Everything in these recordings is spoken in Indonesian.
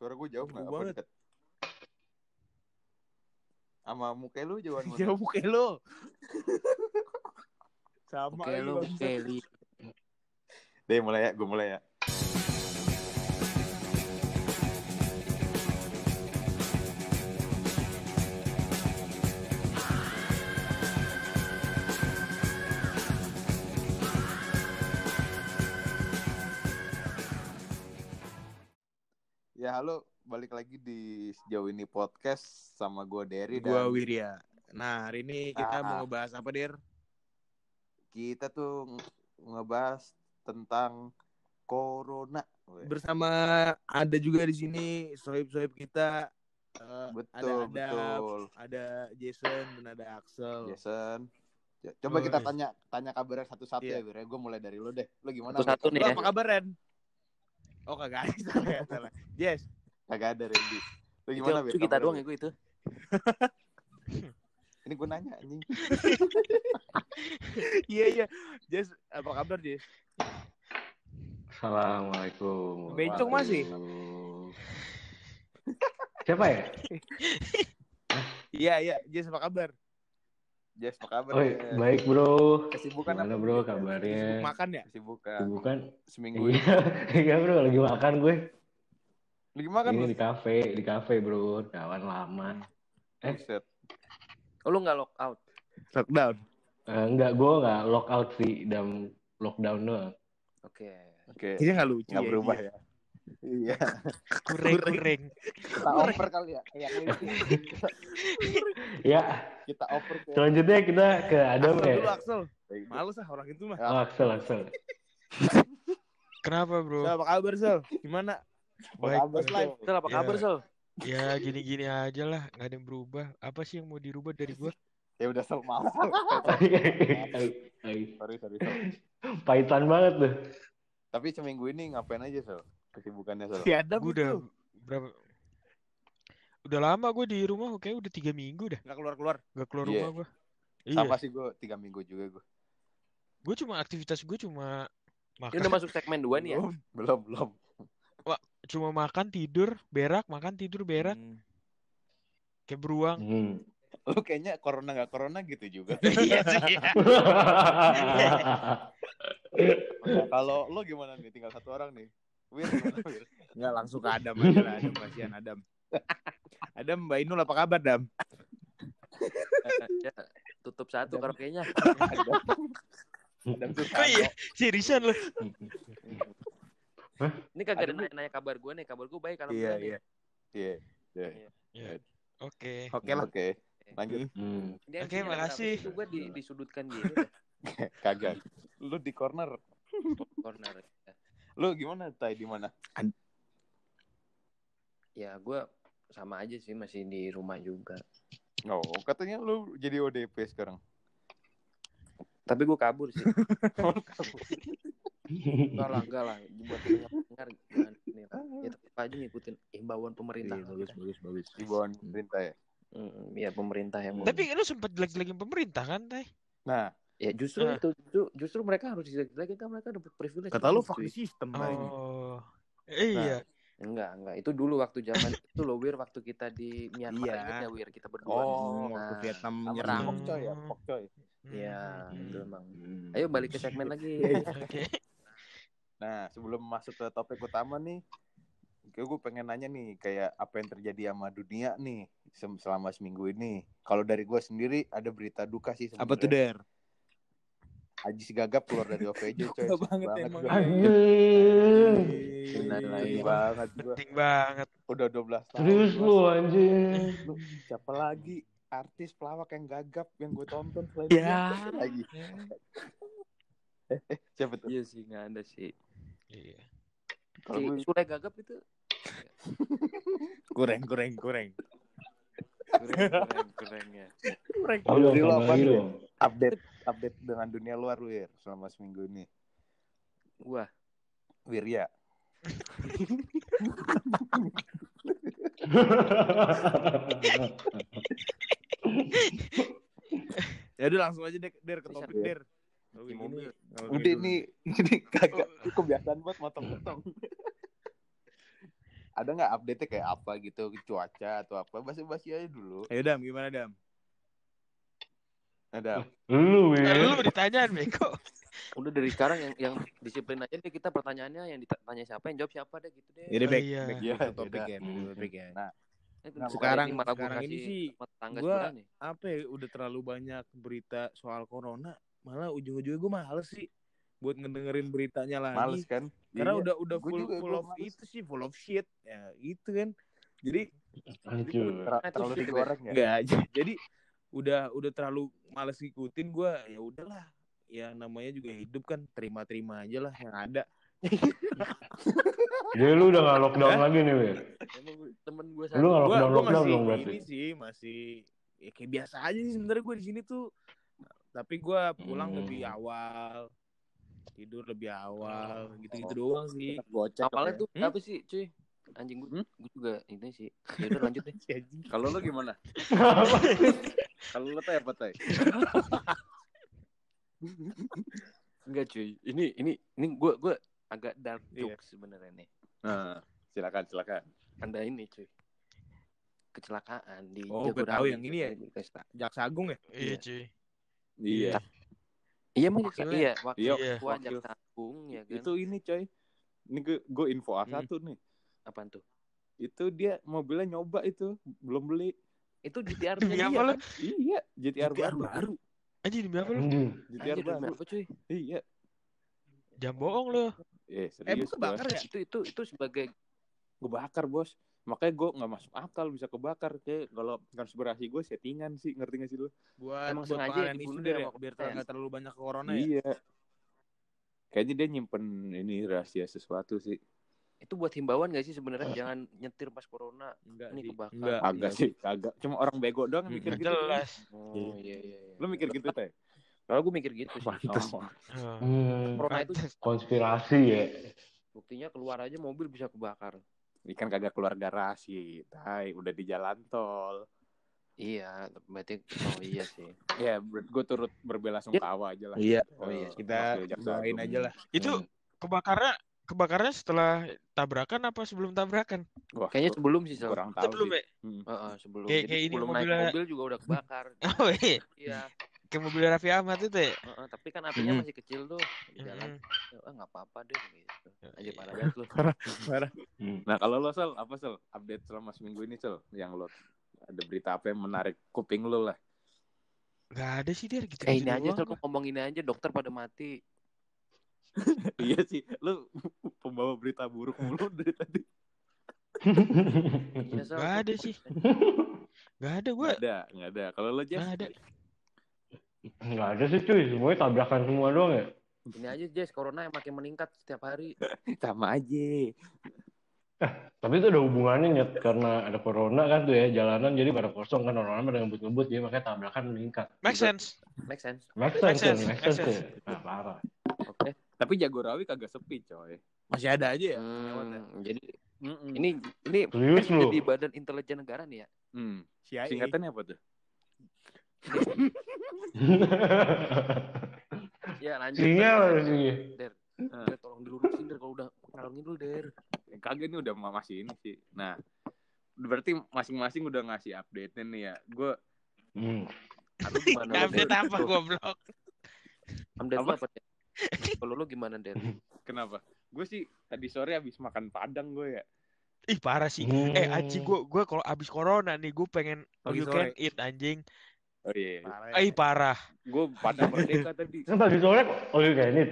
Suara gue jauh nggak? Jauh Apa banget. deket? Sama muka lu jauhan mana? Jauh muka lo. Sama Oke lagi, lu. Deh mulai ya, gue mulai ya. Ya halo, balik lagi di sejauh ini podcast sama gue Derry dan Wirya. Nah, hari ini kita Ah. mau ngebahas apa, Dir? kita tuh nge- ngebahas tentang corona. Bersama ada juga di sini sohib-sohib kita. Eh, Betul, ada Adam, betul. ada Jason dan ada Axel. Jason. Ya, Coba Oh, kita tanya tanya kabarnya satu-satu Iya. ya, Wir. Gue mulai dari lu deh. Lu gimana? Satu-satu nih Lo ya. apa kabar, Ren? Oh, kagak ada. salah, ya, salah. Yes. Kagak ada Randy. Lu Itu, gimana, itu kita doang ya gue itu. Ini gue nanya anjing. Iya, iya. Jess, apa kabar, Jess? Assalamualaikum. Bencong masih? Siapa ya? Iya, iya. Jess, apa kabar? Jess, apa kabar? Oh, Jess? baik bro. Kesibukan Gimana apa, bro kabarnya? Sibuk makan ya? Kesibukan. Kesibukan? Seminggu ini. Iya, iya bro lagi makan gue. Lagi makan Ini lu? di kafe, di kafe bro, kawan lama. eh. Buset. Oh, lu nggak lock out. Lockdown. Eh, enggak, gue enggak lock out sih, dan lockdown doang. Oke. Oke. Kayaknya nggak lucu Nggak ya, berubah iya. ya. Iya. Kureng, kureng. Kita over kali ya. Lucu. Ya, Kita over ke selanjutnya kita ke Adam Axel ya. dulu, Axel. Males ah orang itu mah. Oh, Axel, Axel. Kenapa bro? Sel, apa kabar, Sel? Gimana? Baik, Kabar, Bang. live. Sel apa Ya. kabar, Sel? Ya gini-gini aja lah, nggak ada yang berubah. Apa sih yang mau dirubah dari gua? Ya udah sel maaf. Sorry, sorry, sorry. Pahitan banget tuh. Tapi seminggu ini ngapain aja, Sel? Kesibukannya, Sel? Si Adam Gua itu udah berapa? Udah lama gue di rumah, kayak udah tiga minggu dah, nggak keluar-keluar. nggak keluar Iya. rumah gua. Sama Iya, sih gue tiga minggu juga gue. gue cuma aktivitas gue cuma Ini makan, udah masuk segmen 2 nih ya. Belum. Belum, belum. cuma makan tidur, berak, makan tidur, berak, Hmm. kayak beruang. Hmm. Lu kayaknya corona nggak corona gitu juga. Iya sih. Nah, kalau lu gimana nih? Tinggal satu orang nih. Wir? Nggak langsung ke Adam aja lah. Adam kasihan Adam. Adam, Mbak Inul apa kabar, Dam? ya, tutup satu Adam. karaoke-nya. Dan Kok iya? Seriusan lu? Ini kagak ada Ada nanya-nanya kabar gue nih. Kabar gue baik Iya, alhamdulillah. nih. iya. Iya. Iya. Ya. Oke. Oke lah. Oke. Lanjut. Hmm. Oke, makasih. gue di, disudutkan gitu Kagak. Lu di corner. corner. Lu gimana, Tai? Di mana? Ya gue sama aja sih masih di rumah juga. Oh, katanya lu jadi ODP sekarang. Tapi gue kabur sih. Enggak lah, enggak lah. Buat dengar jangan ini lah. Ya tetap aja ngikutin imbauan pemerintah. Iya, bagus, bagus, bagus. Di bawah perintah ya. Hmm, ya pemerintah yang mau. Tapi lu sempat jelek-jelekin pemerintah kan, Tay? Nah, Ya justru Ah. itu justru, justru mereka harus lagi kan mereka dapat privilege. Kata lu fuck system kayaknya. Oh. Iya. Enggak, enggak. Itu dulu waktu zaman itu loh Wir waktu kita di Myanmar Iya. ingat nggak, Wir kita berdua. Oh, Hmm, waktu Nah, Vietnam sama menyerang. Pok Coy ya, Pok Coy. Iya, Hmm. itu emang. Hmm. Ayo balik ke segmen lagi. Oke. Nah, sebelum masuk ke topik utama nih, kayak gue pengen nanya nih, kayak apa yang terjadi sama dunia nih selama seminggu ini. Kalau dari gue sendiri ada berita duka sih Apa tuh. Der? Haji si gagap keluar dari OVJ coy. Duka Sedih banget emang. gua. Anjing. Banget gue. Penting banget. Udah 12 tahun. Serius gua. lu anjing. Lu, siapa lagi artis pelawak yang gagap yang gue tonton selain Ya. lagi? Eh, siapa tuh? Iya sih, enggak ada sih. Iya. Kalau Si gue Sule gagap itu Kureng, kureng, kureng. Kurang kurang kurang ya. Ayo Dari lu dong, apa nih? update update dengan dunia luar Wir selama seminggu ini. Gua Wirya. Ya udah langsung aja deh, Der, ke topik, Der. Udah ini ini kagak kebiasaan buat motong-motong. Ada nggak update kayak apa gitu cuaca atau apa basi-basi aja dulu Ayo Dam, gimana Dam? ada Lu, Eh, ya. lu ditanyaan beko. Udah dari sekarang yang yang disiplin aja deh kita pertanyaannya yang ditanya siapa yang jawab siapa deh gitu deh. Jadi Oh, back, iya. back Iya, topik beda. ya, back to topik ya. Nah, Nah, sekarang ini malah gua sekarang ini sih nih. apa ya udah terlalu banyak berita soal corona malah ujung-ujungnya gue males sih buat ngedengerin beritanya lagi. Males kan? Karena Iya. udah udah Gua full juga, full gua of males. itu sih full of shit. Ya itu kan. Jadi terlalu digoreng ya? Enggak aja jadi udah udah terlalu males ngikutin gue ya udahlah. Ya namanya juga hidup kan terima-terima aja lah yang ada. Jadi lu udah gak lockdown lagi nih, Wi. Emang temen gue Lu nggak gue lockdown gue lockdown masih dong berarti. ini sih masih ya kayak biasa aja sih sebenarnya gue di sini tuh. Tapi gue pulang Hmm. lebih awal tidur lebih awal gitu-gitu Oh. doang sih gocek Apalnya ya. tuh Hmm? apa sih, cuy? Anjing gue, Hmm? gue juga ini sih. Ya udah lanjut deh. kalau lu gimana kalau lu tuh apa tuh Enggak cuy. Ini ini ini gue gue agak dark Iya. joke sebenarnya nih. nah silakan silakan Anda ini cuy. Kecelakaan di Oh, Jagorawi, tahu yang ini ya. Jaksa agung ya Iya, cuy. iya Iya jaksa Wakilnya. iya wakil Iya, ketua wakil. jaksa agung ya kan. itu ini coy ini gue gue info A1 nih apaan tuh? itu dia mobilnya nyoba itu belum beli Itu GTR nya apa dia lu? kan? iya GTR, GTR baru. baru Anjing demi apa lu? Anjing. GTR Anjir, baru apa cuy? iya Jangan bohong lu. eh eh serius bukan bakar ya Itu itu itu sebagai gue bakar bos makanya gue nggak masuk akal bisa kebakar kayak kalau konspirasi gue settingan sih ngerti gak sih lu buat Emang buat sengaja dibunuh deh ya sama biar kepercayaan. nggak terlalu banyak corona ya iya kayaknya dia nyimpen ini rahasia sesuatu sih itu buat himbauan gak sih sebenarnya jangan nyetir pas corona enggak ini sih kebakar. enggak agak enggak sih agak cuma orang bego doang yang Hmm, mikir gitu jelas. Oh iya iya. iya. lu mikir gitu teh Kalau gue mikir gitu sih. Pantes. Oh, Oh. Hmm, corona itu konspirasi ya. buktinya keluar aja mobil bisa kebakar. Ini kan kagak keluar garasi tai udah di jalan tol Iya, berarti oh iya sih. ya gue turut berbela sungkawa aja lah iya Oh iya, Eh, kita doain aja lah Itu kebakarnya kebakarnya setelah tabrakan apa sebelum tabrakan? Wah, Kayaknya sebelum sih, Sal. kurang tahu Sebelum sih. ya? Hmm. Heeh, sebelum. Kayak- ini sebelum naik mobilnya- mobil juga udah kebakar. Oh iya. iya. Kayak mobil Raffi Ahmad itu ya? Heeh, tapi kan apinya Hmm. masih kecil tuh di jalan. Mm-mm. Ah nggak apa-apa deh gitu. Aja parah banget lu. parah Hmm. Nah kalau lo sel apa sel update selama seminggu ini sel yang lo ada berita apa yang menarik kuping lo lah. Gak ada sih dia gitu. Eh ini aja lu ngomong ini aja dokter pada mati. iya sih, lo pembawa berita buruk mulu dari tadi. Iya. Gak ada sih. Gak ada gue. Nggak ada, nggak ada. Kalau lo Jeff, Gak ada. Nggak ada sih cuy, semuanya tabrakan semua doang ya. Ini aja Jess, corona yang makin meningkat setiap hari. sama aja. Tapi itu ada hubungannya nyet karena ada corona kan tuh ya jalanan jadi pada kosong kan orang-orang pada ngebut-ngebut jadi makanya tabrakan meningkat. Make sense. Make sense. Make Make sense, sense, make make sense. sense. tuh. Nah, parah. Oke. Tapi Jagorawi kagak sepi coy. masih ada aja ya lewat ya. Hmm, jadi Mm-mm. ini ini Serius jadi badan intelijen negara nih ya. Hmm. CIA Singkatannya apa tuh? Ya lanjut. Sinyal Der. sih. Der, Ah. Der, tolong dilurusin Der kalau udah ngalungin dulu Der. Kagak ini udah ma- masih ini sih. Nah, berarti masing-masing udah ngasih update nih ya. Gue Hmm. Der? Update apa goblok? Update Apa? apa Der? Kalau lu gimana Der? kenapa? Gue sih tadi sore habis makan padang gue ya. Ih parah sih. Hmm. Eh anjing gue gue kalau abis corona nih gue pengen Pagi you sore. can eat anjing. Oh iya. Parah ya. Eh parah. Gue padang merdeka tadi. Kan tadi sore oh iya ini.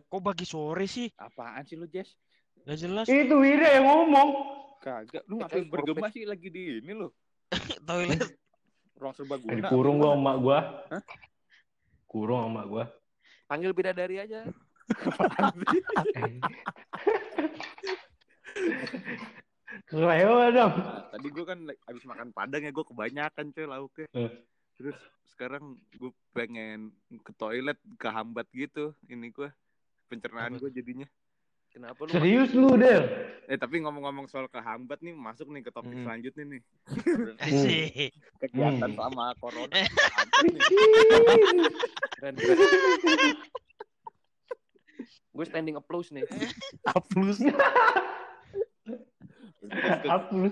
Kok bagi sore sih? Apaan sih lu, Jess? Gak jelas. Itu Wira yang ngomong. Kagak. Lu Eh, ngapain bergema sih lagi di ini lu? Toilet. Ruang serbaguna. Dikurung gua sama gua. Hah? Kurung sama gua. Panggil bidadari aja. Keleo dong. Nah, tadi gue kan abis makan padang ya gue kebanyakan coy lauknya. Terus sekarang gue pengen ke toilet kehambat gitu. Ini gue pencernaan gue jadinya. Kenapa lu? Serius lu, Der? Eh tapi ngomong-ngomong soal kehambat nih masuk nih ke topik Hmm. selanjutnya nih. Asik. Kegiatan Hmm. sama corona. nih. Keren. Gue standing applause nih. Hapus.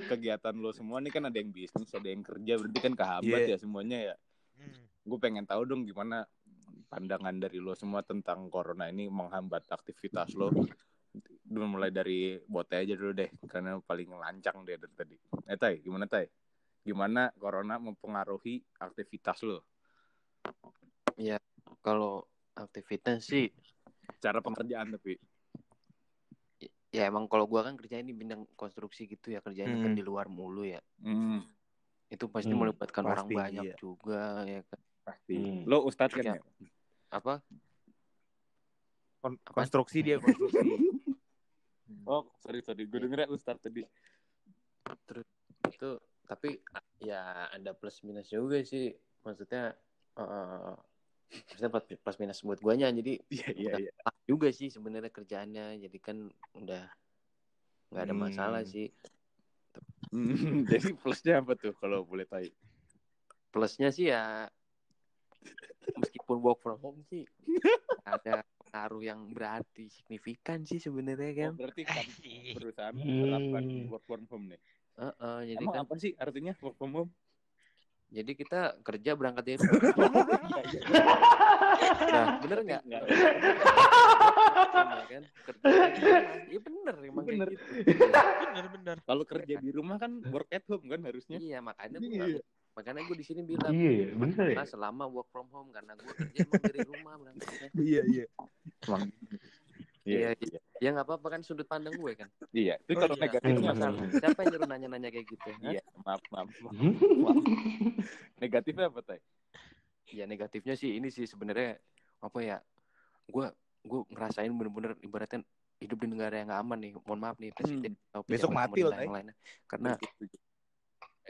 kegiatan lo semua nih kan ada yang bisnis, ada yang kerja, berarti kan kehambat Iya. ya semuanya ya. Hmm. Gue pengen tahu dong gimana pandangan dari lo semua tentang corona ini menghambat aktivitas lo. Dulu mulai dari bote aja dulu deh, karena paling lancang dia dari tadi. Eh Tay, gimana Tay? Gimana corona mempengaruhi aktivitas lo? Kalau aktivitas sih Cara pengerjaan tapi. Ya emang kalau gua kan kerjanya di bidang konstruksi gitu ya kerjanya kan Hmm. di luar mulu ya. Hmm, Itu pasti Hmm, melibatkan orang pasti, banyak iya. juga ya kan. pasti. Hmm. Lo ustadz kan Iya. ya? Apa? Kon- Apa? konstruksi dia konstruksi. Oh, sorry sorry. Gue dengernya ustadz tadi. itu tapi ya ada plus minus juga sih maksudnya eh maksudnya plus, plus minus buat guanya jadi Iya iya udah iya. pas juga sih sebenarnya kerjaannya jadi kan udah nggak ada Hmm. masalah sih Hmm, Jadi plusnya apa tuh kalau boleh tahu? plusnya sih ya meskipun work from home sih ada pengaruh yang berarti signifikan sih sebenarnya kan Oh, berarti kan perusahaan Hmm. menerapkan work from home nih. Heeh, jadi Emang kan apa sih artinya work from home? Jadi kita kerja berangkat dari rumah nah bener nggak Nggak. Iya kan kerja dari rumah. iya bener emang kayak Bener. gitu Bener bener. Kalau kerja di rumah kan work at home kan harusnya. iya makanya gue Iya. makanya gue di sini bilang Iya, ya, bener ya. Nah, selama work from home karena gue kerja emang dari rumah berangkatnya. iya iya. Emang. Ya nggak apa-apa kan sudut pandang gue kan. Iya, itu Oh, kalau iya. negatif Hmm. masalah. Siapa yang nyuruh nanya-nanya kayak gitu? Iya, maaf, maaf. maaf. Hmm. Negatifnya apa, Tay? Ya negatifnya sih ini sih sebenarnya apa ya? Gue gue ngerasain bener-bener ibaratnya hidup di negara yang gak aman nih. Mohon maaf nih presiden atau Besok mati lo, pemerintah yang Tay. lainnya. Karena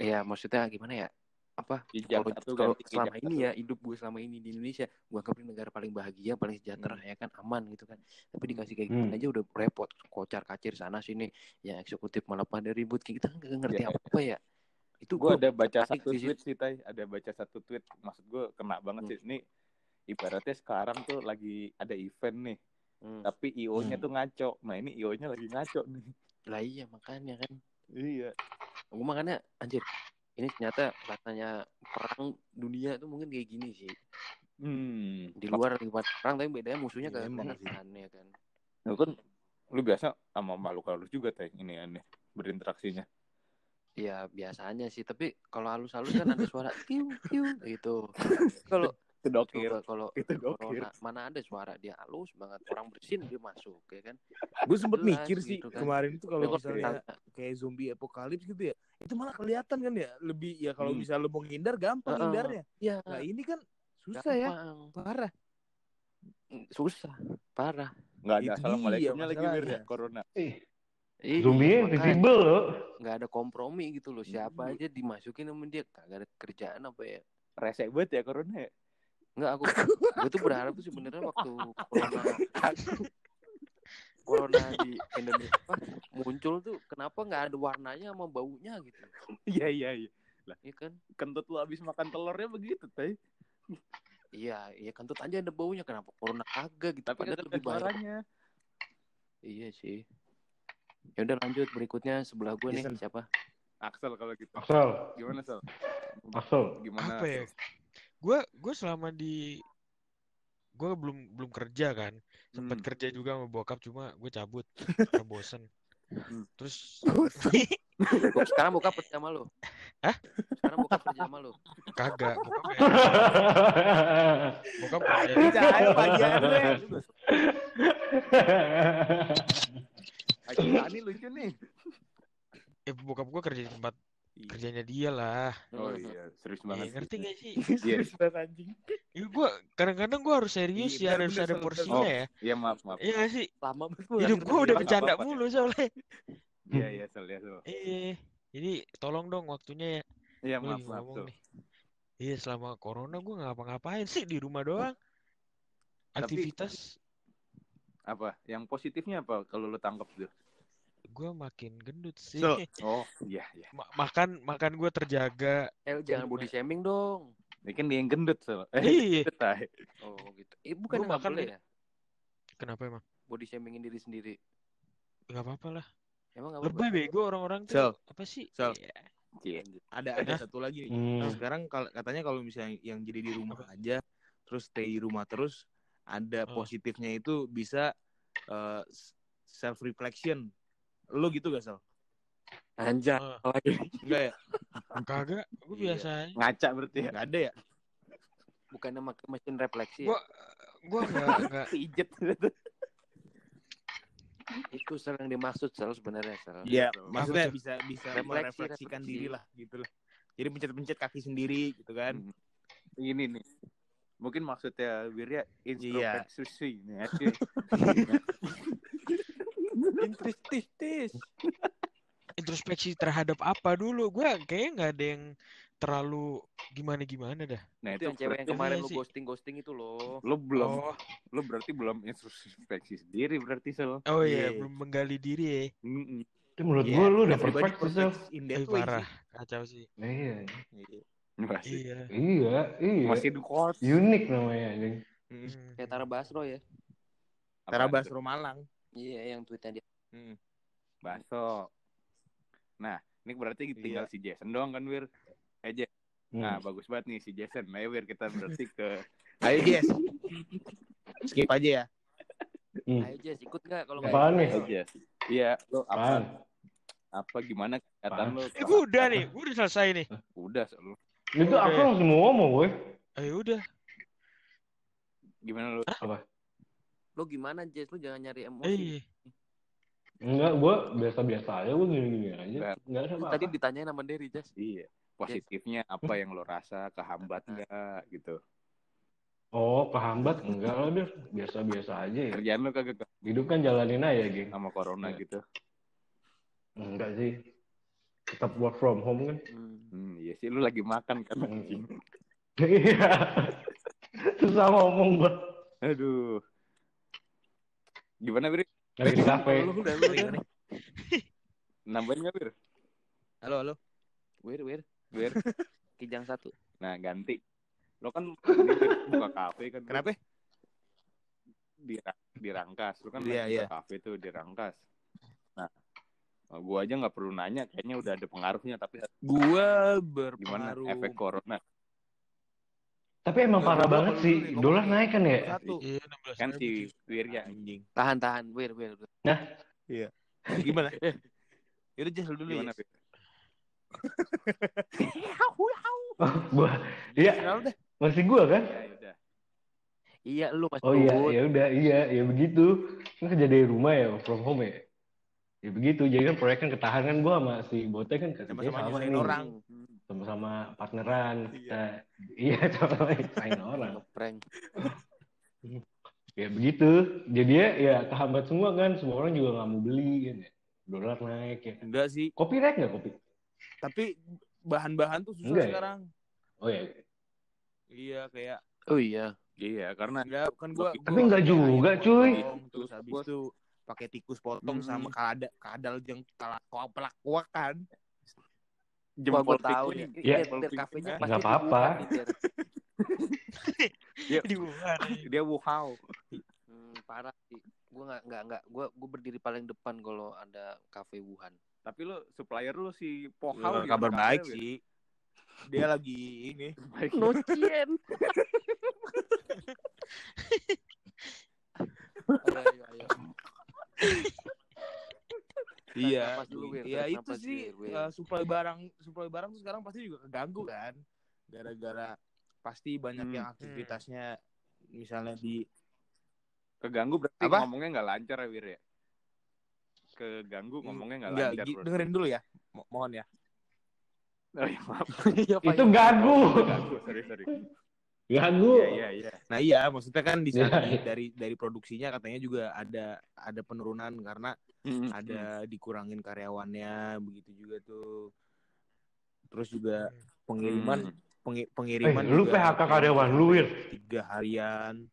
ya maksudnya gimana ya? Apa? Kalau satu kalau selama ini satu. ya hidup gue selama ini di Indonesia, gue anggap ini negara paling bahagia, paling sejahtera Hmm. ya kan aman gitu kan. Tapi dikasih kayak Hmm. gini aja udah repot, kocar kacir sana sini, yang eksekutif malah pada ribut kita kan gak ngerti Iya. apa ya. Itu Gue ada baca satu situ. tweet sih, Tay. Ada baca satu tweet. Maksud gue kena banget Hmm. sih. Ini ibaratnya sekarang tuh lagi ada event nih. Hmm. Tapi IO-nya Hmm. tuh ngaco. Nah, ini IO-nya lagi ngaco nih. Lah iya makanya kan. Iya. Gue makanya anjir. Ini ternyata katanya perang dunia tuh mungkin kayak gini sih. Hmm. Di luar pada perang tapi bedanya musuhnya Iya, kayak emang kan ya kan. Lu kan lu biasa sama makhluk halus juga, Tay. Ini aneh berinteraksinya. Ya biasanya sih, tapi kalau halus-halus kan ada suara kiu kiu gitu. Kalau Itu dokir. kalau Itu dokir. corona mana ada suara dia halus banget orang bersin dia masuk ya kan. Gue sempet Jelas mikir sih gitu kan. kemarin tuh kalau misalnya kayak zombie apokalips gitu ya, itu malah kelihatan kan ya. Lebih ya kalau Hmm. bisa lu mau ngindar gampang Heeh. hindarnya. ya Nah ini kan susah ya, gampang. parah. susah parah. Nggak ada Itu assalamualaikumnya lagi wir ya, corona. Ih, Iya, makanya. invisible loh. nggak ada kompromi gitu loh siapa Hmm. aja dimasukin sama dia kagak ada kerjaan apa ya Rese banget ya corona ya. Nggak aku gue tuh berharap tuh sebenarnya waktu corona corona di Indonesia muncul tuh kenapa nggak ada warnanya sama baunya gitu Iya, iya, iya. iya kan Kentut lu habis makan telurnya begitu, Tay. iya iya kentut aja ada baunya kenapa corona kagak gitu Tapi padahal ada lebih bahaya suaranya. iya sih ya udah lanjut berikutnya sebelah gue nih Jason. siapa Axel kalau gitu. Axel, Gimana, Sel? Axel. Gimana? Apa ya? Gue gue selama di gue belum belum kerja kan. Sempat Hmm. kerja juga sama bokap cuma gue cabut karena bosen. Hmm. Terus Bok- sekarang buka kerja sama lo Hah? sekarang buka kerja sama lo kagak bokap ya, bokap kerja. Aji Tani lucu nih. eh bokap gue kerja di tempat kerjanya dia lah. Oh iya, serius Eh, banget. ngerti gak sih? Iya. anjing. Ya, gue kadang-kadang gue harus serius Iya, ya harus ada porsinya Oh. ya. Iya, maaf, maaf. Iya gak sih? lama banget Hidup gue udah bercanda mulu soalnya. Iya, iya, Sel, ya, Sel. Eh, jadi tolong dong waktunya ya. Iya, maaf, maaf, nih. Iya selama corona gue nggak ngapa-ngapain sih di rumah doang. Aktivitas Apa? Yang positifnya apa kalau lu tangkap tuh? Gue makin gendut sih. So, Oh, iya, iya. Ma- makan makan gue terjaga. eh jangan body shaming dong Ini kan dia yang gendut, Sel. Eh, Iya. oh gitu eh bukan Gua makan boleh ya. ya Kenapa emang? body shamingin diri sendiri Gak apa-apa lah. Emang apa? Lebay bego orang-orang tuh. Sel. Apa sih? Sel. Iya. Cie. ada ada satu lagi. Hmm. Nah, sekarang kal- katanya kalau misalnya yang jadi di rumah aja terus stay di rumah terus ada Hmm. positifnya itu bisa self reflection lo gitu gak sel Anjay. Oh, Lagi. enggak ya kagak, gue Iya. biasa aja. Ngaca berarti ya. nggak ada ya Bukannya pakai mesin refleksi. Gua ya? gua enggak enggak Pijet. Itu sel yang dimaksud sel sebenarnya sel. Iya, Betul. maksudnya Apa bisa bisa Refleksi, merefleksikan refleksi. diri lah gitu lah. Jadi pencet-pencet kaki sendiri gitu kan. Ini nih. Mungkin maksudnya Wirya introspeksi nih. Introspektif. introspeksi terhadap apa dulu? Gua kayaknya nggak ada yang terlalu gimana gimana dah. Nah, Itu yang cewek yang kemarin Iya lu sih. ghosting ghosting itu loh. lu belum Oh, lu berarti belum introspeksi sendiri berarti sel. oh iya, Iya. belum menggali diri ya. Mm-mm. Itu menurut Iya, gue lu udah perfect sih, Sel. perfect in Eh, that way parah, sih. kacau sih. Iya. Masih Iya. Iya, iya. masih di quotes. Unik namanya anjing. Mm. Hmm. Kayak Tara Basro ya. Tara? Basro Malang. Iya yang tweetnya dia. Mm. Baso. Nah, ini berarti tinggal si Jason doang kan, Wir? Eh, Jason. Nah, Hmm. bagus banget nih si Jason. Nah, Wir, kita berarti ke... Ayo Jess. Skip aja ya. Hmm. Ayo Jess ikut nggak kalau Apaan nih? ayo. Iya, lo Apaan? apa? Apa gimana Apaan? lo? Eh, gua udah nih, gua udah selesai nih. Udah, lo. Itu aku ya. langsung mau ngomong, boy. Ayo udah. Gimana lo? Lo gimana Jess? Lo jangan nyari emosi. Eh, Enggak, gue biasa-biasa aja, gue gini-gini aja. Enggak. Enggak ada Lu apa-apa. Tadi ditanyain sama Derry Jess. Iya. Positifnya apa yang lo rasa? Kehambat nggak gitu? Oh, kehambat? Enggak lah, Der. Biasa-biasa aja ya. Kerjaan lo kagak Hidup kan jalanin aja, geng. sama corona Iya. gitu? Enggak sih. Tetap work from home kan. Hmm. Hmm, iya sih. Lo lagi makan kan? Hmm. anjing. Iya. Susah ngomong gue. Aduh. Gimana, Bir? Lagi di kafe. Nambahin nggak, Bir? Halo, halo. Wir wir. Bir? Kijang satu. Nah, ganti. Lo kan buka kafe kan. Kenapa? di di Rangkas. Lu kan lagi iya. buka kafe tuh di Rangkas. Nah, gua aja nggak perlu nanya, kayaknya udah ada pengaruhnya. Tapi Gua gimana berpengaruh. efek corona? Tapi emang parah banget sih. Dolar naik kan ya? Iya 16 Kan si. Wirya Anjing. Tahan tahan wir wir. Gimana? Yaudah Jess lu dulu gimana? ya. Gua, iya, deh? masih gua kan? Ya, udah. Iya lu Mas Oh iya, ya udah, iya, ya begitu. Kan kerja dari rumah ya, from home ya. Ya begitu, jadi kan proyek kan ketahan kan gua sama si Bote kan kerja Sama-sama sama nyusahin nih. orang. Sama-sama partneran kita. Iya, sama nyusahin orang. Ngeprank. Ya begitu. Jadi ya, ya kehambat semua kan. Semua orang juga nggak mau beli kan ya. Dolar naik ya. Enggak sih. Kopi naik nggak kopi? Tapi bahan-bahan tuh susah Enggak ya? sekarang. Oh ya. Iya kayak Oh iya. Iya, karena enggak kan gua Tapi gua enggak pakai juga, ayam cuy. potong, Terus habis itu pakai tikus potong Hmm. sama kada kadal jeng kalak pelak kan. Wah, jempol gue tahu nih. Ya. Iya, biar kafenya Nggak pasti di apa-apa. Wuhan nih, Der. Di Wuhan. ya. Dia. Hmm, parah sih. Gue nggak nggak nggak. Gue gue berdiri paling depan kalau ada kafe Wuhan. Tapi lo supplier lo si Pohau Ya, kabar baik sih. Dia lagi ini. Baik. Nocien. ayo, ayo, ayo. Iya. napas dulu, Wir. Iya itu sih Wir, Wir. eh, supply barang supply barang tuh sekarang pasti juga keganggu kan. Gara-gara pasti banyak Hmm. yang aktivitasnya misalnya di Keganggu berarti Apa? ngomongnya nggak lancar ya, Wir ya? Keganggu ngomongnya nggak Enggak, lancar. bro. dengerin dulu ya. Mo- mohon ya. Oh, iya, maaf. Iya, Pak, Itu iya. gagu. Ganggu, sorry, sorry. Gagu. Iya, iya, iya. Nah iya, maksudnya kan di sana Iya. dari dari produksinya katanya juga ada ada penurunan karena Hmm, ada dikurangin karyawannya begitu juga tuh. Terus juga pengiriman Hmm. pengi- Eh, pengiriman lu juga PHK karyawan lu, Wir. tiga harian.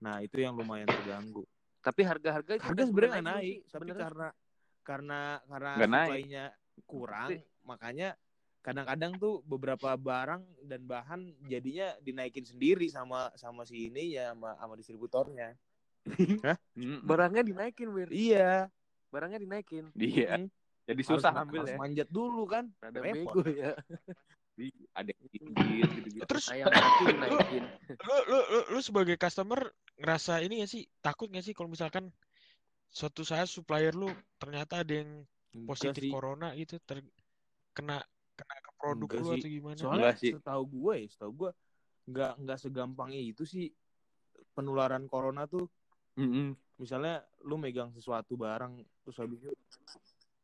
Nah itu yang lumayan terganggu. Tapi harga-harga itu Harga sebenarnya naik, sih, tapi sebenarnya. karena karena karena naik. supply-nya kurang, makanya kadang-kadang tuh beberapa barang dan bahan jadinya dinaikin sendiri sama sama si ini ya sama, sama distributornya. Hmm. barangnya dinaikin, Wir. Iya. barangnya dinaikin. Iya. Hmm. Jadi Harus- susah ngambil harus ya. manjat dulu kan. Rada Repot. bego ya. Di- Ada gitu-gitu. Terus Ayam mati dinaikin. lu, lu, lu, lu sebagai customer ngerasa ini gak sih takut gak sih kalau misalkan suatu saat supplier lu ternyata ada yang positif corona gitu ter kena kena ke produk Enggak lu sih. atau gimana? Soalnya Enggak sih. setahu gue ya, setahu gue nggak nggak segampang itu sih penularan corona tuh. Mm-mm. Misalnya lu megang sesuatu barang terus habis itu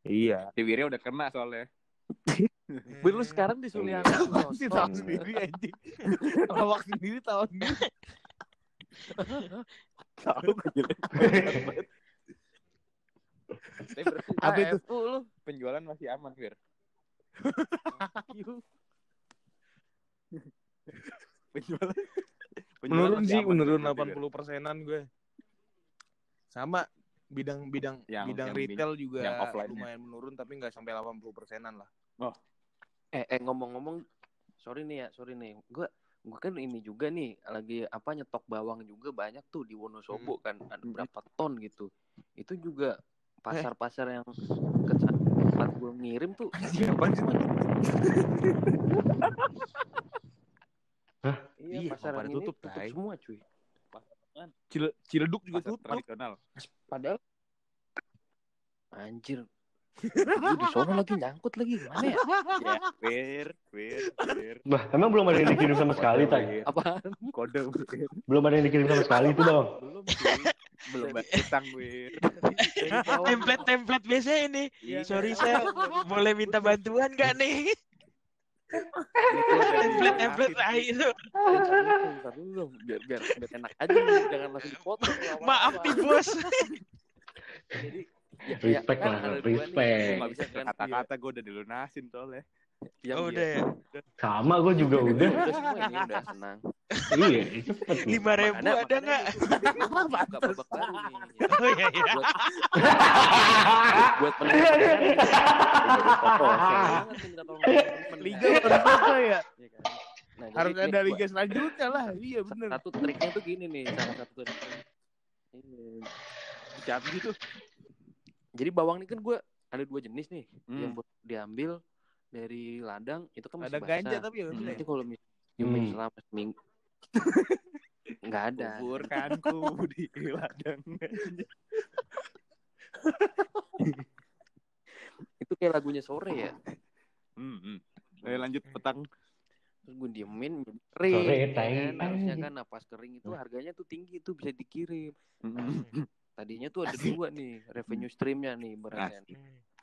Iya. Si Wirya udah kena soalnya. Ber, lu sekarang disuruh yang Sih tahu sendiri anjing. Lawak sendiri tahu sendiri. Tahu Tapi berarti lu penjualan masih aman, Wir. penjualan penjualan Menurun sih, menurun berarti, Wir. 80 persenan gue. Sama bidang-bidang Yang- bidang yang retail juga yang lumayan menurun tapi nggak sampai 80 persenan lah. Eh, eh ngomong-ngomong, sorry nih ya, sorry nih. Gue gue kan ini juga nih lagi apa nyetok bawang juga banyak tuh di Wonosobo kan ada berapa ton gitu. Itu juga pasar-pasar yang ke tempat gue ngirim tuh Siapa sih? iya, Iya, pasar pada yang ini tutup, tutup tai. semua cuy. Cile- Ciledug juga Pasar tutup. tradisional. Padahal anjir. Gue di sono lagi nyangkut lagi gimana ya? Ya, Wir, Wir, Wir. Bah, emang belum ada yang dikirim sama sekali, Tay? Apaan? Kode. Belum ada yang dikirim sama sekali itu, Bang. Belum. Belum bayar utang, Wir. Dari bawah. template template biasa ini. Iya, Sorry kan? saya boleh minta bantuan gak nih? template template ah itu. Bentar dulu, biar, biar, biar enak aja jangan langsung lama-lama. Maaf nih bos. Jadi, ya, Respect kan lah, nih, respect. Gue gak bisa kan, kata-kata, gue udah dilunasin soalnya. iya. Yang Oh, udah ya. Sama gue juga udah. udah semua ini udah senang. iya, cepet. nih. Lima ribu Makanya- ada nggak? gua buka babak baru nih. Oh iya iya. Buat jadi foto. Liga berapa ya? Iya kan? Nah, jadi Harus ada liga selanjutnya lah. Iya bener. Satu triknya tuh gini nih, salah satu triknya. Ini. Siapa gitu? Jadi bawang ini kan gue ada dua jenis nih, Hmm. yang buat diambil dari ladang itu kan masih Ada basah. ganja tapi ya Hmm. Nanti kalau misalnya diemin Hmm. selama seminggu nggak ada. Kuburkanku di ladang. Itu kayak lagunya sore ya. Hmm, hmm. Ayo lanjut petang. Terus gue diemin kering. Sore, ya kan? Harusnya kan napas kering itu harganya tuh tinggi tuh bisa dikirim. Hmm. Tadinya tuh ada dua nih revenue streamnya nih barangnya.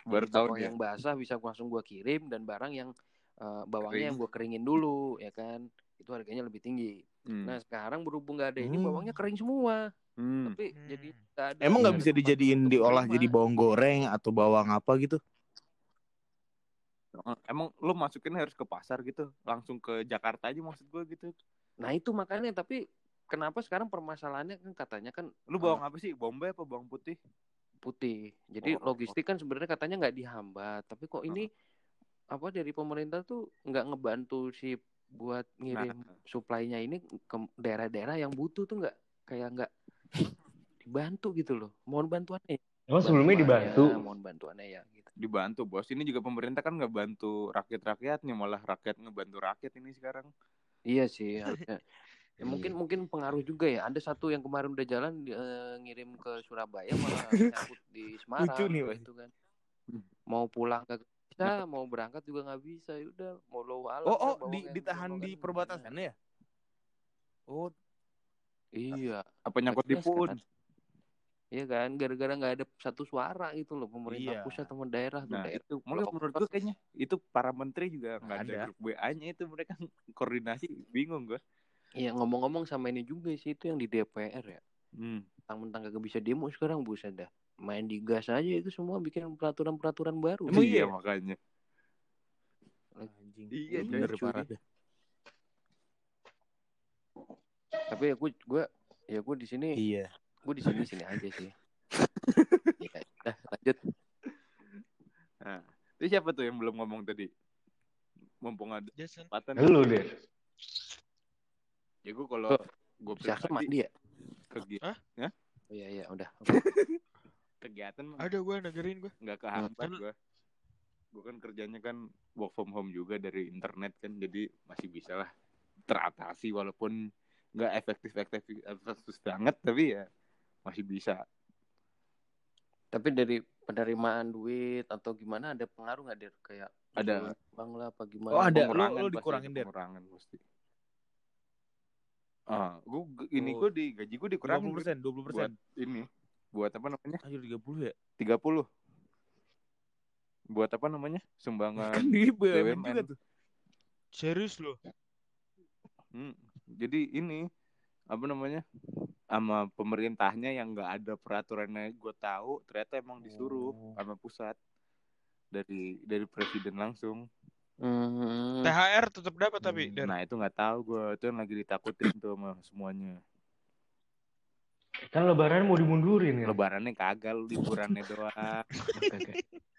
Baru tahu bawang dia. yang basah bisa langsung gua kirim dan barang yang eh, bawangnya Kering. yang gua keringin dulu ya kan. Itu harganya lebih tinggi. Hmm. Nah, sekarang berhubung nggak ada ini Hmm. bawangnya kering semua. Hmm. Tapi Hmm. jadi ada. Emang nggak bisa dijadiin diolah terima. jadi bawang goreng atau bawang apa gitu? Emang lu masukin harus ke pasar gitu, langsung ke Jakarta aja maksud gue gitu. Nah, itu makanya tapi kenapa sekarang permasalahannya kan katanya kan Lu bawang apa sih? Bombay apa bawang putih? putih. Jadi Oh, logistik kan sebenarnya katanya nggak dihambat, tapi kok ini apa dari pemerintah tuh nggak ngebantu si buat ngirim Nah, supply-nya ini ke daerah-daerah yang butuh tuh nggak kayak nggak dibantu gitu loh. Mohon bantuannya. Emang sebelumnya dibantu. Mohon bantuannya ya gitu. dibantu bos. Ini juga pemerintah kan nggak bantu rakyat-rakyatnya, malah rakyat ngebantu rakyat ini sekarang. Iya sih harusnya. Ya, mungkin mungkin pengaruh juga ya. Ada satu yang kemarin udah jalan eh, ngirim ke Surabaya malah nyangkut di Semarang Lucu nih, gitu kan. Mau pulang gak bisa, mau berangkat juga nggak bisa. Ya udah, mau lo alam Oh, oh di, ditahan dibawa di perbatasannya ya? Oh, Iya. Apa nyangkut di pun? Iya kan, gara-gara nggak ada satu suara gitu loh pemerintah Iya. pusat sama daerah tuh Nah, daerah. itu Blok- menurut gue kayaknya itu para menteri juga nggak ada Ada. grup WA-nya itu mereka koordinasi bingung gue. Iya ngomong-ngomong sama ini juga sih itu yang di DPR ya. Hmm. Mentang-mentang kagak bisa demo sekarang buset dah. Main di gas aja itu semua bikin peraturan-peraturan baru. Emang iya iya? makanya. anjing. Iya, bener parah. Tapi ya gue gue ya gue di sini Iya. gue di sini sini aja sih. Iya, dah lanjut. Nah, itu siapa tuh yang belum ngomong tadi? Mumpung ada Jason. kesempatan. Lu deh. Ya gue kalau gue Siapa pribadi mandi ya? ke Oh iya iya udah. kegiatan mah Ada gue dengerin gue. nggak kehambat gue gue kan kerjanya kan work from home juga dari internet kan jadi masih bisa lah teratasi walaupun nggak efektif efektif efektif banget tapi ya masih bisa Tapi dari penerimaan duit atau gimana ada pengaruh nggak der kayak Ada. bang lah apa gimana? Oh, ada. Pengurangan dikurangin, Der? pengurangan pasti ah gue ini Oh. gue di gaji gue dikurangin 20 persen, 20 persen. buat ini buat apa namanya Anjir 30 ya? 30 buat apa namanya sumbangan Kan di BUMN BUMN. juga tuh. Serius loh. Hmm, jadi ini apa namanya sama pemerintahnya yang nggak ada peraturannya gue tahu ternyata emang disuruh Oh. sama pusat dari dari presiden langsung Hmm. THR tetap dapat tapi. Hmm. Nah itu nggak tahu gue itu yang lagi ditakutin tuh sama semuanya Kan lebaran mau dimundurin kan? lebarannya kagak liburannya doang.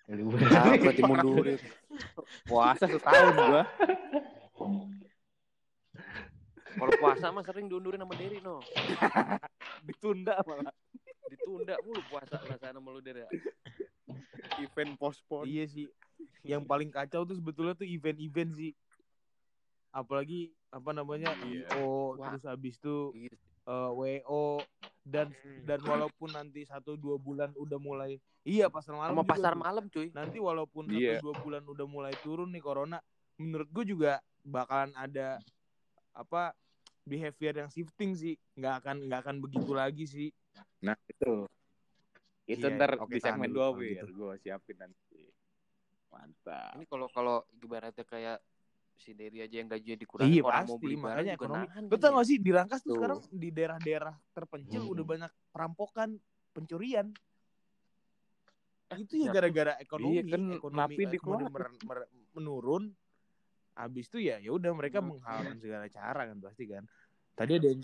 Ya, liburan. Apa dimundurin? puasa setahun gua Kalau puasa mah sering diundurin sama Derry no. ditunda malah Ditunda mulu puasa perasaan sama lu ya. event postpone Iya sih. Yang paling kacau tuh sebetulnya tuh event-event sih. Apalagi apa namanya Iya. IO Wah. terus habis itu Iya. eh, WO dan dan walaupun nanti satu dua bulan udah mulai iya pasar malam Sama juga pasar tuh. malam cuy. nanti walaupun Iya. satu dua bulan udah mulai turun nih corona menurut gue juga bakalan ada apa behavior yang shifting sih nggak akan nggak akan begitu lagi sih nah itu itu Iya, ntar oke, di tahan segmen dua gitu. gue siapin nanti mantap. Ini kalau kalau ibaratnya kayak si Derry aja yang gajinya dikurangi iya orang mau pasti. beli barang makanya ekonomi nahan lo kan tau ya. gak sih? Di Rangkas tuh Tuh. sekarang di daerah-daerah terpencil Hmm. udah banyak perampokan pencurian. Itu ya ya. gara-gara ekonomi Iya, kan ekonomi napi ekonomi mer- mer- menurun. Habis itu ya ya udah mereka Hmm. menghalalkan segala cara kan pasti kan. Tadi ada yang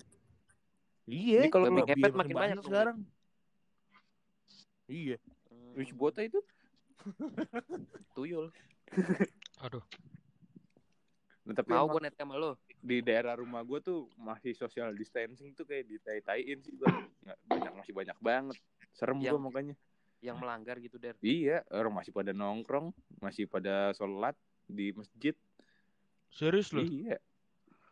iya Ini kalau babi ngepet makin banyak sekarang. iya. Hmm, Rich Bota itu tuyul. Aduh. nah, tapi Mau gue net sama lo. di daerah rumah gue tuh masih social distancing tuh kayak ditai-taiin sih gue Nggak- banyak masih banyak banget serem Yang- gue makanya Yang melanggar gitu Der. iya orang masih pada nongkrong masih pada sholat di masjid Serius loh. iya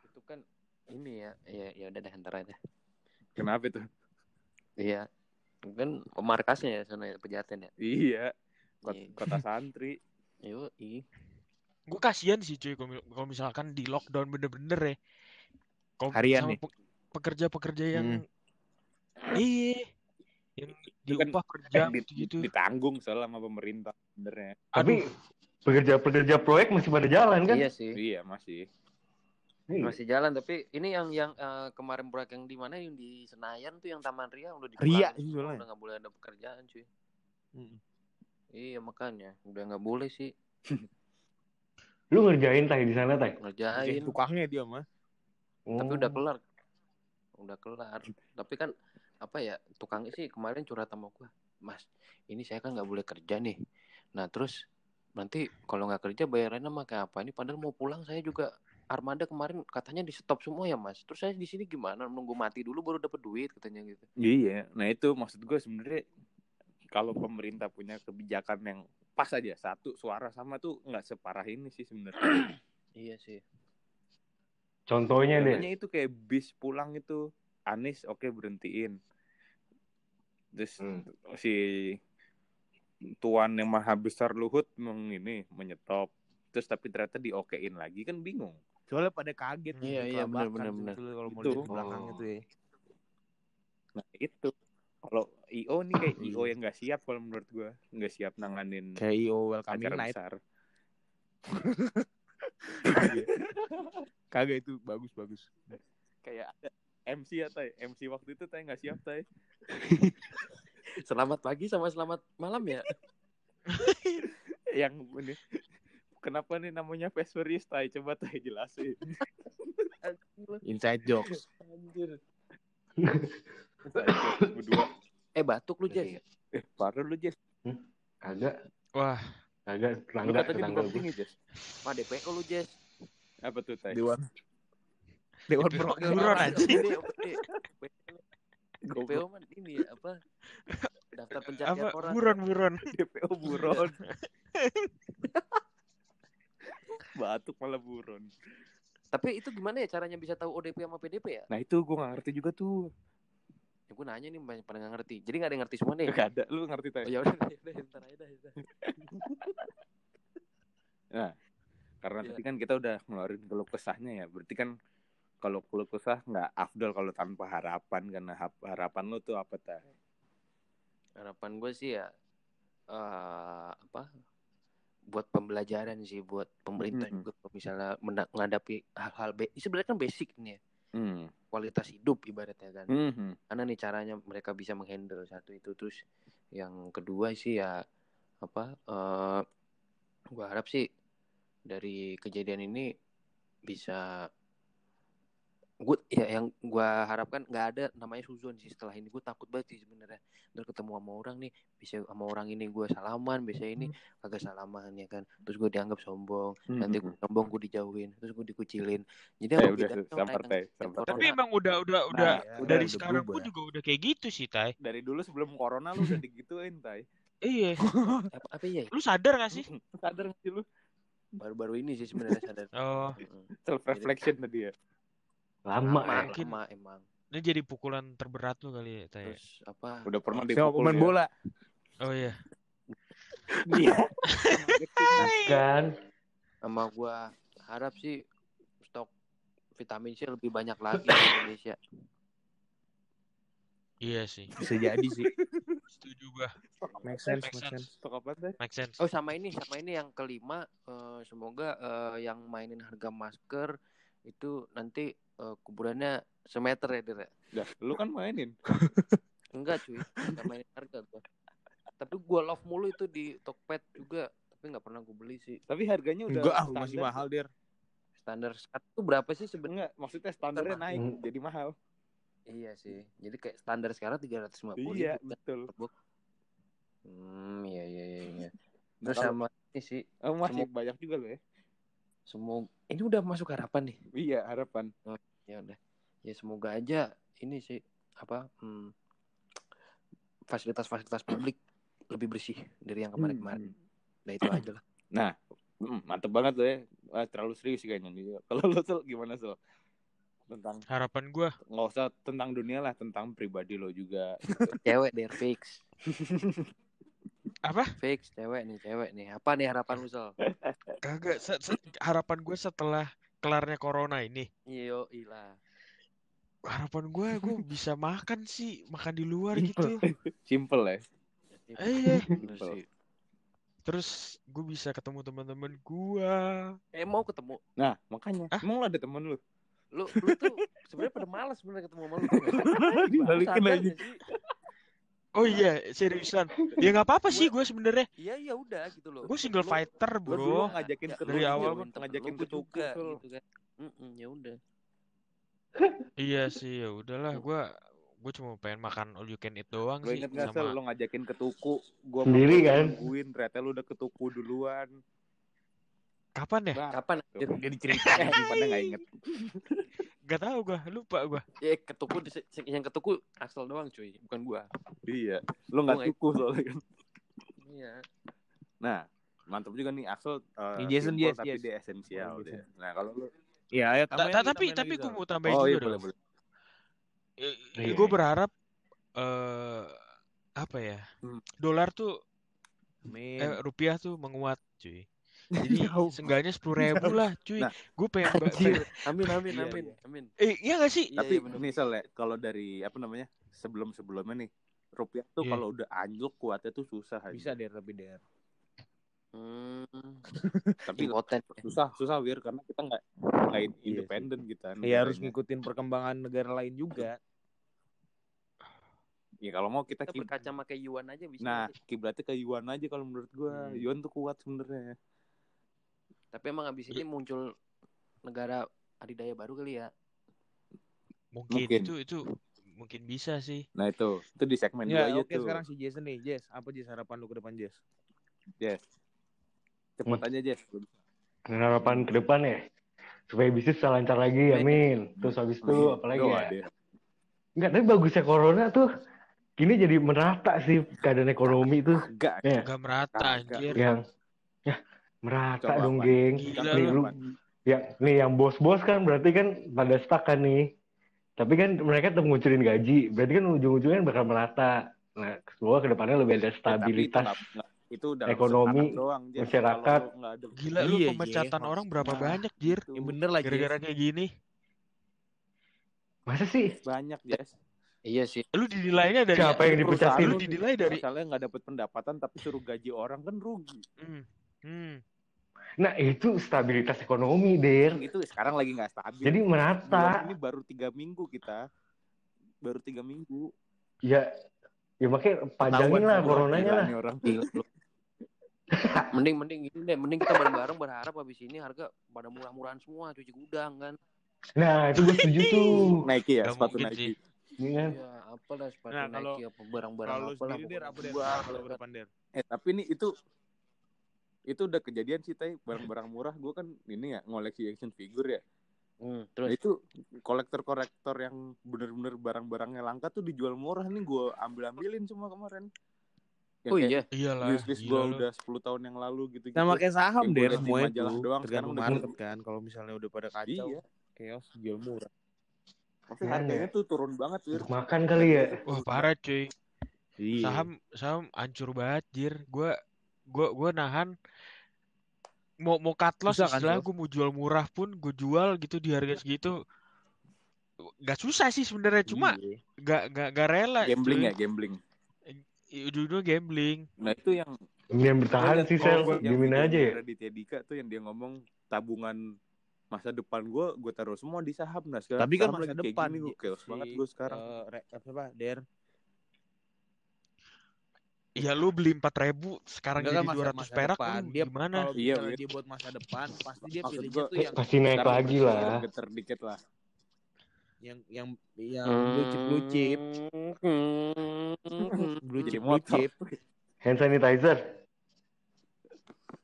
Itu kan ini ya, ya ya udah deh ntar aja. kenapa itu Iya. Kan pemarkasnya ya sana ya, pejaten ya. iya Iya. kota santri Yo, i. Gue kasihan sih cuy kalau misalkan di lockdown bener-bener ya. Kalau Harian sama nih? pe- pekerja-pekerja yang Hmm. iya yang Itu kan diupah per eh, jam di- gitu. ditanggung soalnya sama pemerintah sebenarnya Tapi pekerja-pekerja proyek masih pada jalan kan? Iya sih. iya masih Iya. Masih jalan tapi ini yang yang eh, kemarin proyek yang di mana yang di Senayan tuh yang Taman Ria udah Ria sih semua, soalnya. udah nggak boleh ada pekerjaan cuy. Mm. Iya makanya udah nggak boleh sih Lu ngerjain tay di sana tay? ngerjain. tukangnya dia mah Tapi Oh. udah kelar. Udah kelar. Tapi kan apa ya tukangnya sih kemarin curhat sama gua, Mas, ini saya kan nggak boleh kerja nih. Nah terus nanti kalau nggak kerja bayarannya pakai apa? Ini padahal mau pulang saya juga armada kemarin katanya di stop semua ya mas. Terus saya di sini gimana? Nunggu mati dulu baru dapat duit katanya gitu. Iya, nah itu maksud gue sebenarnya kalau pemerintah punya kebijakan yang pas aja satu suara sama tuh nggak separah ini sih sebenarnya. Iya sih. Contohnya deh. Contohnya itu kayak bis pulang itu Anies oke berhentiin. Terus Hmm. si tuan yang maha besar Luhut meng ini menyetop. Terus tapi ternyata diokein lagi kan bingung. soalnya pada kaget gitu, Iya, iya, benar, benar, kalau mau di belakang Oh. itu ya Nah itu kalau IO nih kayak Iya. IO yang nggak siap kalau menurut gue nggak siap nanganin kayak IO welcoming acara night besar. kagak itu bagus bagus Kayak ada MC ya tay, MC waktu itu tay nggak siap tay. Selamat pagi sama selamat malam ya. yang ini kenapa nih namanya Furious tay coba tay jelasin inside jokes Anjir. berdua Eh batuk lu Jess. eh parah lu Jess Agak, Wah, agak lu tetangga, gue. Jess Wah DPO lu Jess. apa tuh tay dewan dewan perwakilan Buron aja. DPO man ini apa Daftar pencarian Apa? orang. Buron, buron. DPO buron. Batuk malah buron. Tapi itu gimana ya caranya bisa tahu ODP sama PDP ya? Nah itu gue gak ngerti juga tuh. Ya gue nanya nih banyak pada nggak ngerti. Jadi nggak ada yang ngerti semua nih. Gak ada, lu ngerti Oh, tadi. ya udah, ya udah, ntar aja dah. ya udah. Karena Iya. tadi kan kita udah ngeluarin keluh kesahnya ya. Berarti kan kalau keluh kesah nggak afdol kalau tanpa harapan karena harapan lu tuh apa tah? Harapan gue sih ya eh apa? Buat pembelajaran sih buat pemerintah Mm-mm. juga kalau misalnya menghadapi hal-hal sebenarnya kan basic nih ya. Hmm. Kualitas hidup ibaratnya kan. Mhm. Karena nih caranya mereka bisa menghandle satu itu terus yang kedua sih ya apa eh gua harap sih dari kejadian ini bisa gue ya yang gua harapkan nggak ada namanya suzon sih setelah ini gue takut banget sih sebenarnya terus ketemu sama orang nih bisa sama orang ini gue salaman bisa ini kagak salaman ya kan terus gue dianggap sombong nanti gue Mhm. sombong gue dijauhin terus gue dikucilin jadi Eh, udah sabar. corona? Tapi emang udah udah udah Nah, ya, dari udah sekarang berubah. pun juga udah kayak gitu sih, Tai. Dari dulu sebelum corona lu udah digituin, Tai. Iya. apa, apa ya Lu sadar gak sih? Sadar nggak sih lu? baru-baru ini sih sebenarnya sadar Oh, Mm. Self reflection tadi ya. Lama Lama, ya. Lama emang ini jadi pukulan terberat lu kali ya, Tai. terus apa Udah pernah Sama dipukul pemain ya. bola. Oh iya. Iya. Kan. sama gua harap sih stok vitamin C lebih banyak lagi di Indonesia Iya sih. Bisa jadi sih. Setuju gua. Make sense, Make make sense. sense. Stok apa? Make sense. oh sama ini sama ini yang kelima eh, semoga eh, yang mainin harga masker itu nanti eh, kuburannya semeter ya Dir ya? Lu kan mainin. enggak cuy enggak mainin harga gua tapi gua love mulu itu di Tokped juga tapi nggak pernah gua beli sih Tapi harganya udah Enggak, ah, standar. masih mahal, Dir. standar sekarang tuh berapa sih sebenarnya maksudnya standarnya naik Hmm. jadi mahal. iya sih jadi kayak standar sekarang tiga ratus lima puluh Iya, betul. Hmm, iya iya iya. iya. Terus sama ini sih, Oh, masih Semua- banyak juga lo ya. semoga ini udah masuk harapan nih. Iya, harapan. Ya udah. Ya semoga aja ini sih apa hmm, fasilitas-fasilitas publik lebih bersih dari yang kemarin-kemarin. Nah itu aja lah. Hmm, mantep banget lo ya. Wah, terlalu serius sih kayaknya nih. Kalau lo Sul, gimana Sul? Tentang Harapan gua nggak usah tentang dunia lah, tentang pribadi lo juga. Cewek der fix. apa? Fix cewek nih, cewek nih. Apa nih harapan lu Sol? Kagak. Harapan gua setelah kelarnya corona ini. Iyo ilah. Harapan gua gua bisa makan sih, makan di luar gitu. Simple ya. Eh, iya. Sih. Terus gue bisa ketemu teman-teman gua. Eh mau ketemu Nah, makanya. Hah? Emang lo ada temen lu? lu lu tuh sebenarnya pada malas sebenarnya ketemu sama lu. Dibalikin aja. Nggak? Oh iya, seriusan. Ya nggak apa-apa sih gue sebenarnya. Iya iya udah gitu loh. Gue single Lu- fighter, Lo dulu bro. ngajakin Ya, ke Dari lu awal temen ngajakin lu, ke gua juga, gitu kan. Mm-mm, ya udah. Iya sih, ya udahlah. Gue gue cuma pengen makan all you can eat doang Lo sih inget gak sama lo ngajakin ke tuku Gua Sendiri kan? Nungguin, ternyata lu udah ke tuku duluan kapan ya? Nah, Kapan? Jadi ceritanya. Eh, pada gak inget Gak tahu gue, lupa gue. Ya ketuku di- yang ketuku Axel doang cuy, bukan gua. Iya Lo gak Gua nggak tuku soalnya kan Iya. Nah mantap juga nih Axel uh, Nih, Jason, simple yes, tapi yes. dia esensial Oh, dia. Jason. Nah kalau lu Iya, lagi, tapi tapi gue Zal. mau tambahin Oh iya juga boleh boleh Iya. gue berharap eh apa ya? Hmm. Dolar tuh eh, rupiah tuh menguat, cuy. Jadi seenggaknya sepuluh ribu lah, cuy. Nah. gue pengen, ba- Anjir. pengen- Amin amin Iya, amin iya. amin. eh iya gak sih? Iya, Tapi iya, nih Sel ya Kalau dari apa namanya Sebelum sebelumnya nih Rupiah tuh Iya. kalau udah anjlok kuatnya tuh susah aja. Bisa der tapi der. Hmm, Tapi impoten. susah susah wir karena kita nggak nggak independen kita Iya harus ngikutin perkembangan negara lain juga. ya kalau mau kita Kita berkaca pakai yuan aja bisa. nah aja. kiblatnya ke yuan aja kalau menurut gua Hmm. yuan tuh kuat sebenarnya Tapi emang abis ini muncul negara adidaya baru kali ya. Mungkin, Mungkin. itu itu mungkin bisa sih. nah itu itu di segmen Ya, dua oke tuh sekarang si Jason nih, Jess. Apa Jess harapan lu ke depan Jess? Jess cepet aja Jess harapan ke depan ya supaya bisnis bisa lancar lagi amin terus habis itu apalagi Doa ya. Enggak, tapi bagusnya corona tuh ini jadi merata sih keadaan ekonomi itu Enggak. ya Gak merata anjir. yang ya merata Coba dong apa? geng Gila nih lu. yang nih yang bos-bos kan berarti kan pada stuck kan nih tapi kan mereka tetap ngucurin gaji berarti kan ujung-ujungnya bakal merata nah semoga ke depannya lebih ada Ya, tapi itu stabilitas nggak- itu dalam ekonomi, doang, Jar. masyarakat. Ada Gila lu Iya, pemecatan iya. orang berapa Nah, banyak, Jir? bener lagi. Gara-gara kayak gini. masa sih banyak, Jess. Iya sih. Lu dinilainya dari siapa yang dipecatin lu dinilai dari Masalahnya nggak dapat pendapatan tapi suruh gaji orang kan rugi. Hmm. Hmm. Nah itu stabilitas ekonomi der Itu sekarang lagi nggak stabil. jadi Bulan merata ini baru tiga minggu kita. Baru tiga minggu. ya ya makanya panjangin lah coronanya lah orang. Mending mending gini deh, mending kita bareng-bareng berharap habis ini harga pada murah-murahan semua cuci gudang kan. nah itu gue setuju tuh Nike ya, Nggak sepatu Nike. sih. Ini kan Iya, apalah sepatu Nah, kalau- Nike apa barang-barang Kalau apa lah. sendiri der apa der? Kalau berapa der? Eh tapi nih itu itu udah kejadian sih tay barang-barang murah gue kan ini ya ngoleksi action figure ya Hmm, Nah, terus itu kolektor-kolektor yang bener-bener barang-barangnya langka tuh dijual murah nih gue ambil-ambilin semua kemarin Yang Oh iya. Iyalah. wishlist gue udah 10 tahun yang lalu gitu gitu Sama kayak saham di semuanya tuh. doang, sekarang Tergantung udah market kan. Kalau misalnya udah pada kacau, iya chaos jual murah. Maksudnya Gimana harganya ya? tuh turun banget Wir. untuk makan kali ya Wah, parah cuy. Iya. Saham saham hancur banget, Jir. Gua gua gua nahan mau mau cut loss Susah kan, istilah Sol? gue mau jual murah pun gue jual gitu di harga segitu gak susah sih sebenarnya cuma Iya. gak gak gak rela gambling cuy. ya gambling ujung-ujungnya gambling nah itu yang ini yang bertahan sih yang dimin aja ya Raditya Dika tuh yang dia ngomong tabungan masa depan gue gue taruh semua di saham nah sekarang Tapi kan masa depan gue Ji. chaos banget gue sekarang eh, re- apa der? Ya lu beli empat ribu sekarang Enggak kan jadi dua ratus masa perak depan. lu Dia gimana? kalau Iya, dia buat masa depan, pasti dia Maksud pilihnya tuh yang pasti naik lagi lah. Geter dikit lah. Yang yang yang blue chip blue chip. Blue Jadi chip blue chip. Hand sanitizer.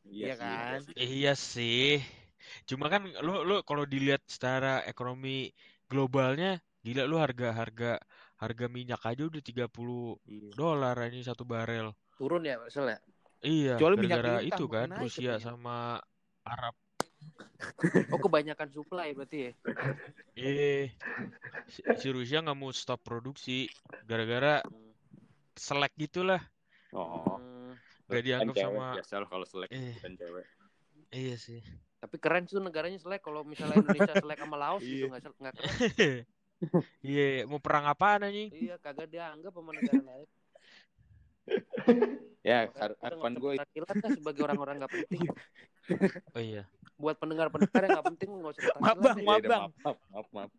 Iya kan? iya sih. Cuma kan lu lu kalau dilihat secara ekonomi globalnya gila lu harga harga minyak aja udah 30 Iya. dolar ini satu barel turun ya, Sel ya? iya gara-gara itu kan Rusia sama Arab Oh, kebanyakan supply berarti ya. eh si, si Rusia nggak mau stop produksi gara-gara selek gitulah oh Hmm, gak dianggap cewek, sama biasa lah kalau selek Eh. dan cewek iya sih tapi keren tuh negaranya selek kalau misalnya Indonesia selek sama Laos gitu Iya. nggak nggak keren. iya mau perang apaan anjing Iya, kagak dianggap sama negara lain. ya harapan gue takilan dah sebagai orang-orang nggak penting. oh iya Buat pendengar-pendengar yang nggak penting nggak usah takilan. Maaf, Bang. Maaf, Iya, Bang. maaf maaf maaf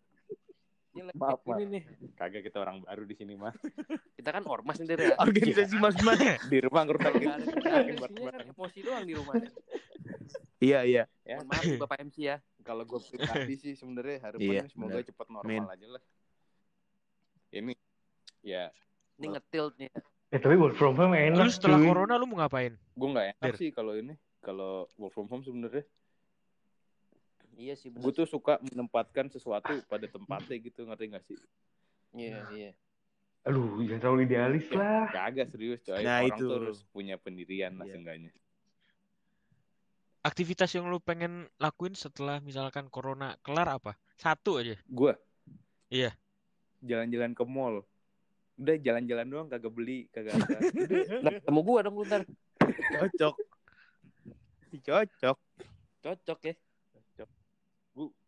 Ini lagi Maaf, ini nih. kagak kita orang baru di sini mah Kita kan ormas nih ya. Organisasi mas-mas. di rumah ngerusak Nggak ada kerjaan Yakin isinya kan emosi doang di rumah. Iya iya. ya Mohon maaf Bapak MC ya. Kalau gue pribadi sih sebenarnya harapannya Iya, semoga benar. cepat normal aja lah ini ya Ini ngetilt nih. ya. eh tapi work from home enak lu setelah cuy. corona lu mau ngapain gue nggak enak Dir. sih kalau ini kalau work from home sebenarnya Iya sih gue tuh suka menempatkan sesuatu pada tempatnya gitu ngerti gak sih Iya, iya. aduh jangan terlalu idealis lah kagak serius coy Nah, orang itu. tuh harus punya pendirian lah Iya. seenggaknya aktivitas yang lu pengen lakuin setelah misalkan corona kelar apa satu aja gue Iya. jalan-jalan ke mall udah jalan-jalan doang kagak beli kagak apa Nah, ketemu gua dong lu ntar. Cocok. Cocok. Cocok ya.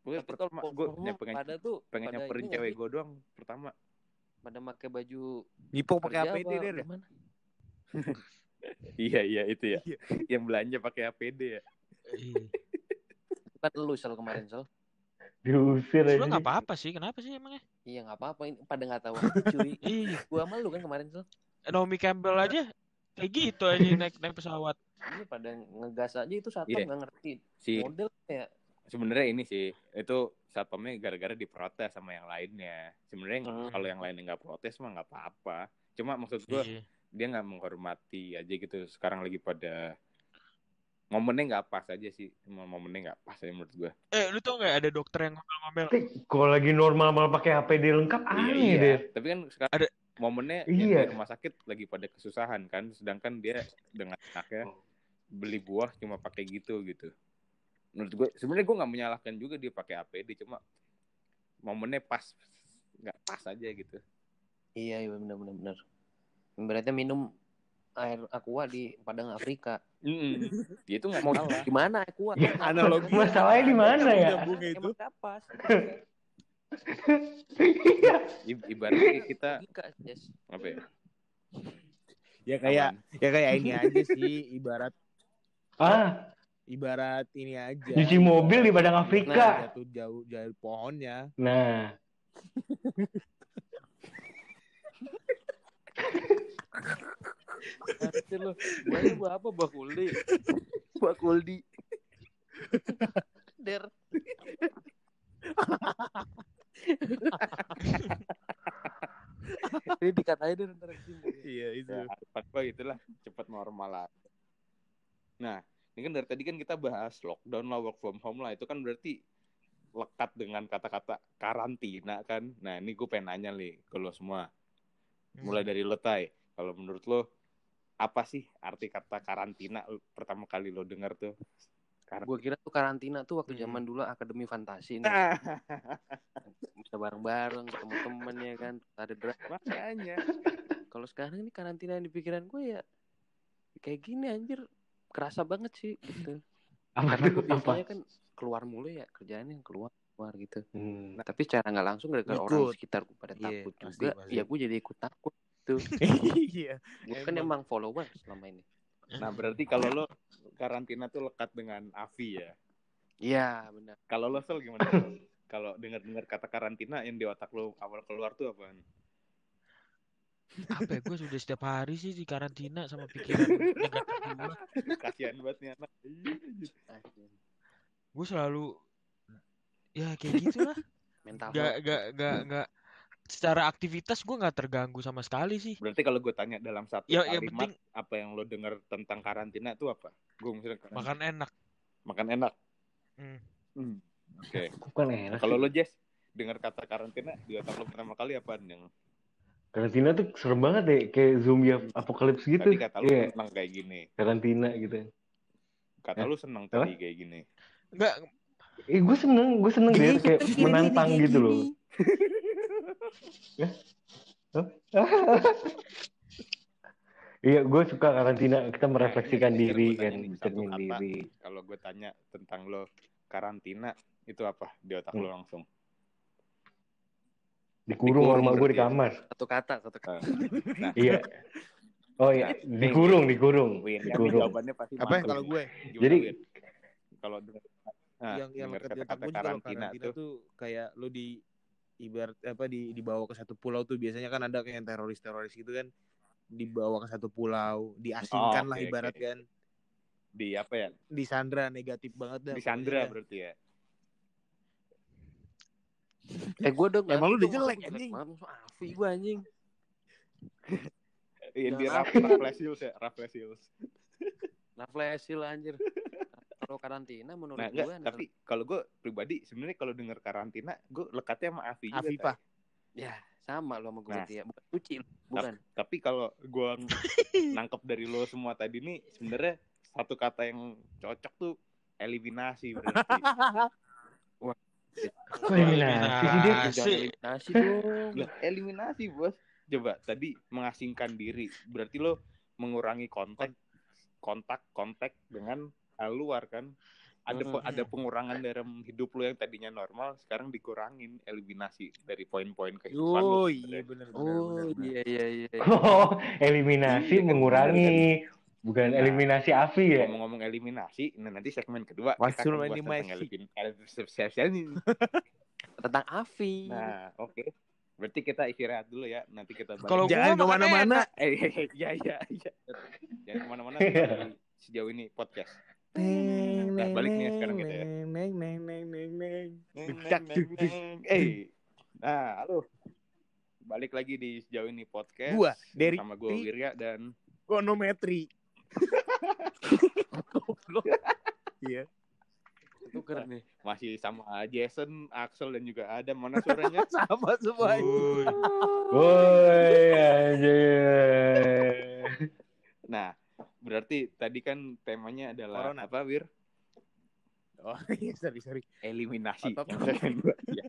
gue Tapi kalau pertama home pengen pada tuh pengen pada nyamperin ini cewek gue doang pertama pada pakai baju Nipok pakai apa gimana? iya iya itu ya Iya. yang belanja pakai APD ya. Bukan lu sel kemarin sel. diusir aja Sebenernya nggak apa-apa sih kenapa sih emangnya Iya nggak apa-apa ini pada nggak tahu cuy. iya Gua sama lu kan kemarin sel. Naomi Campbell aja kayak gitu aja naik naik pesawat Ini pada ngegas aja itu satu Iya. nggak ngerti si model ya. sebenarnya ini sih itu satpamnya gara-gara diprotes sama yang lainnya sebenarnya Hmm. kalau yang lainnya nggak protes mah nggak apa-apa cuma maksud gue Iya. dia nggak menghormati aja gitu sekarang lagi pada momennya nggak pas aja sih Emang momennya nggak pas aja menurut gue eh lu tau nggak ada dokter yang ngomel-ngomel Tapi kalau lagi normal malah pakai APD lengkap iya aneh iya deh tapi kan sekarang Ada- momennya yang Iya. di rumah sakit lagi pada kesusahan kan, sedangkan dia dengan anaknya beli buah cuma pakai gitu gitu. Menurut gue sebenarnya gue nggak menyalahkan juga dia pakai APD cuma momennya pas nggak pas aja gitu. Iya, iya benar benar benar. Berarti minum air aqua di Padang Afrika. Mm Dia itu nggak Mau salah. gimana aqua? Ya, analogi. Masalahnya di mana ya? Nyambungnya itu. Emang kapas. I- ibaratnya kita apa ya? Ya kayak Aman. ya kayak ini aja sih ibarat Ah, ibarat ini aja. cuci mobil di Padang Nah, Afrika. jatuh jauh jauh pohonnya. Nah, Nanti lo, gua buat apa bakuldi? Bakuldi. Der. Ini dikatain deh ntar. Iya itu. Ya, harapan gue itulah cepat normal lah. Nah, ini kan dari tadi kan kita bahas lockdown lah, work from home lah. Itu kan berarti lekat dengan kata-kata karantina kan. Nah, ini gue pengen nanya nih ke lo semua. Mulai dari lo, Tai. Kalau menurut lo, apa sih arti kata karantina pertama kali lo denger tuh? Kar- Gue kira tuh karantina tuh waktu Hmm. zaman dulu akademi fantasi nih. Nah, Bisa bareng-bareng ketemu temen ya kan. Ada drama. makanya. Kalau sekarang ini karantina yang di pikiran gue ya kayak gini anjir. Kerasa banget sih gitu. apa Karena tuh? gue Apa? biasanya kan keluar mulu ya kerjaannya yang keluar keluar gitu. Hmm. Tapi cara nggak langsung gara-gara orang sekitar gue pada Iya, takut pasti, juga. pasti. Ya gue jadi ikut takut. Iya. Gue kan emang follower selama ini. Nah, berarti kalau lo karantina tuh lekat dengan Avi ya. Iya benar. Kalau lo Sel gimana? Kalau dengar-dengar kata karantina yang di otak lo awal keluar tuh apaan? Apa ya, gue sudah setiap hari sih di karantina sama pikiran. Kasihan banget nih anak. Gue selalu ya kayak gitulah. Mental Gak, gak, gak, gak. Secara aktivitas gue nggak terganggu sama sekali sih. Berarti kalau gue tanya dalam satu Ya, kalimat penting apa yang lo dengar tentang karantina tuh apa? Gue misalnya karantina. makan enak. makan enak. Hmm. Hmm. Oke. Enak. Kalau lo Jess dengar kata karantina di otak lo pertama kali apaan yang Karantina tuh serem banget deh, kayak zombie ap- apokalips gitu. tadi kata lo Iya, senang kayak gini. karantina gitu. Kata Eh, lo senang apa? tadi kayak gini. Enggak, Eh, gue seneng, gue seneng deh, kayak menantang gitu loh. Iya, gue suka karantina. Kita merefleksikan Nah, diri gua tanya kan, cermin kata. diri. Kalau gue tanya tentang lo karantina itu apa di otak lo langsung? Dikurung Dikurung sama gue di ya? kamar. Satu kata, satu kata. Nah, Iya. Oh iya, Nah, dikurung, dikurung, ya, dikurung. jawabannya pasti Apa mantep kalau gue Gimana, Jadi- kalau dengar nah, yang yang di juga kalau karantina karantina tuh tuh kayak lu di ibarat apa di dibawa ke satu pulau tuh biasanya kan ada kayak teroris-teroris gitu kan dibawa ke satu pulau diasingkan Oh, lah oke, ibarat oke. kan di apa ya? di Sandra negatif banget dah Di Sandra berarti ya. Eh gue udah Emang lu udah dong, jelek, anjing. Afi gue anjing. Iya, di Raffles Hills ya, Raffles Hills. Nah flasil anjir. Kalau karantina menurut Nah, gue enggak, tapi kalau gue pribadi sebenarnya kalau dengar karantina, gue lekatnya sama Avi juga. Afifah. Tay. ya sama lo sama gue Nah. ya. Bukan cuci bukan. Tapi kalau gue nangkep dari lo semua tadi nih, sebenarnya satu kata yang cocok tuh eliminasi berarti. Kok eliminasi. Jangan eliminasi dong. Eliminasi bos. Coba tadi mengasingkan diri, berarti lo mengurangi kontak, kontak, kontak dengan luar kan? Ada pe- Mhm. ada pengurangan dalam hidup lo yang tadinya normal, sekarang dikurangin eliminasi dari poin-poin kehidupan lo. oh iya benar benar Oh benar. iya iya iya. Oh, eliminasi Iya, mengurangi, bukan Nah. eliminasi Avi ya. Ngomong-ngomong eliminasi, nah nanti segmen kedua What's kita akan bahas tentang eliminasi. eliminasi. Tentang Afi. Nah, oke. Berarti kita istirahat dulu ya. Nanti kita. Kalau jangan gua makan ke mana-mana Eh, iya, iya, iya. Jangan ke mana-mana sejauh ini podcast. Neng, Nah, neng, balik nih sekarang kita ya. neng, neng, neng, neng, neng, neng. Eh, nah, halo. Balik lagi di sejauh ini podcast. Gua, Derry. Sama gue Wirya dan Gonometri. Iya. Tuker nih. Masih sama Jason, Axel dan juga ada mana suaranya? Sama semua. Woi, anjir. Nah, berarti tadi kan temanya adalah Corona. apa, Wir? Oh iya, sorry, sorry. Eliminasi. Iya.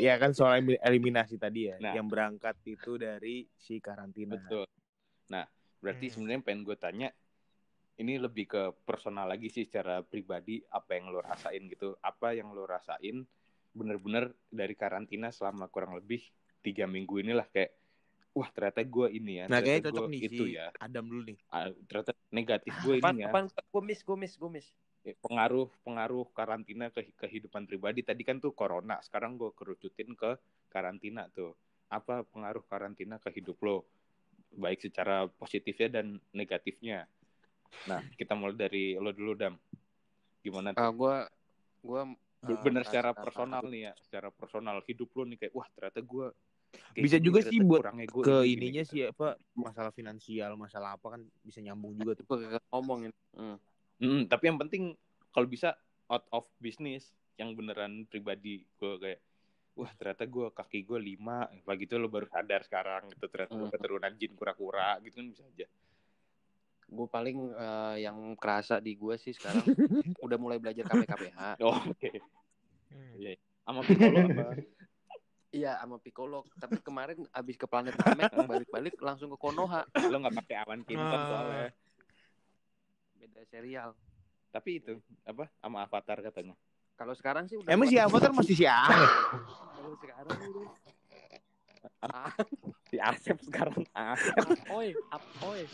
Iya kan soal elim- eliminasi tadi ya. Nah. Yang berangkat itu dari si karantina. Betul. Nah, berarti Hmm. sebenarnya pengen gue tanya, ini lebih ke personal lagi sih secara pribadi, apa yang lo rasain gitu, apa yang lo rasain bener-bener dari karantina selama kurang lebih tiga minggu inilah kayak, wah ternyata gue ini ya, Nah, kayaknya cocok nih itu si ya, Adam dulu nih. Ah, ternyata negatif gue Apaan, ini ya, apaan? Gue miss, gue miss, gue miss. Eh, pengaruh pengaruh karantina ke kehidupan pribadi tadi kan tuh corona, sekarang gue kerucutin ke karantina tuh, apa pengaruh karantina ke hidup lo, baik secara positifnya dan negatifnya. Nah, kita mulai dari lo dulu, Dam. Gimana tuh? Ah, gue, gue. Be- Bener secara personal nih ya, secara personal hidup lo nih kayak, wah ternyata gue Bisa juga sih buat gitu. Ke ininya sih apa masalah finansial, masalah apa kan bisa nyambung juga tuh. Ngomongin. Hmm. Mm, tapi yang penting kalau bisa out of business yang beneran pribadi gue kayak wah ternyata gue kaki gue lima pagi itu lo baru sadar sekarang gitu ternyata Hmm. keturunan jin kura-kura gitu kan bisa aja Gue paling eh, yang kerasa di gue sih sekarang udah mulai belajar KPKPH. oh oke Hmm. Iya. sama Piccolo apa Iya, sama Piccolo. Tapi kemarin abis ke planet Namek, balik-balik langsung ke Konoha. lo nggak pakai awan kinton Ah. soalnya Beda serial. tapi itu apa sama Avatar katanya Kalau sekarang sih udah Emang si Avatar masih si Aang. Kalau sekarang udah Ah, si Asep sekarang ah apoy, apoy.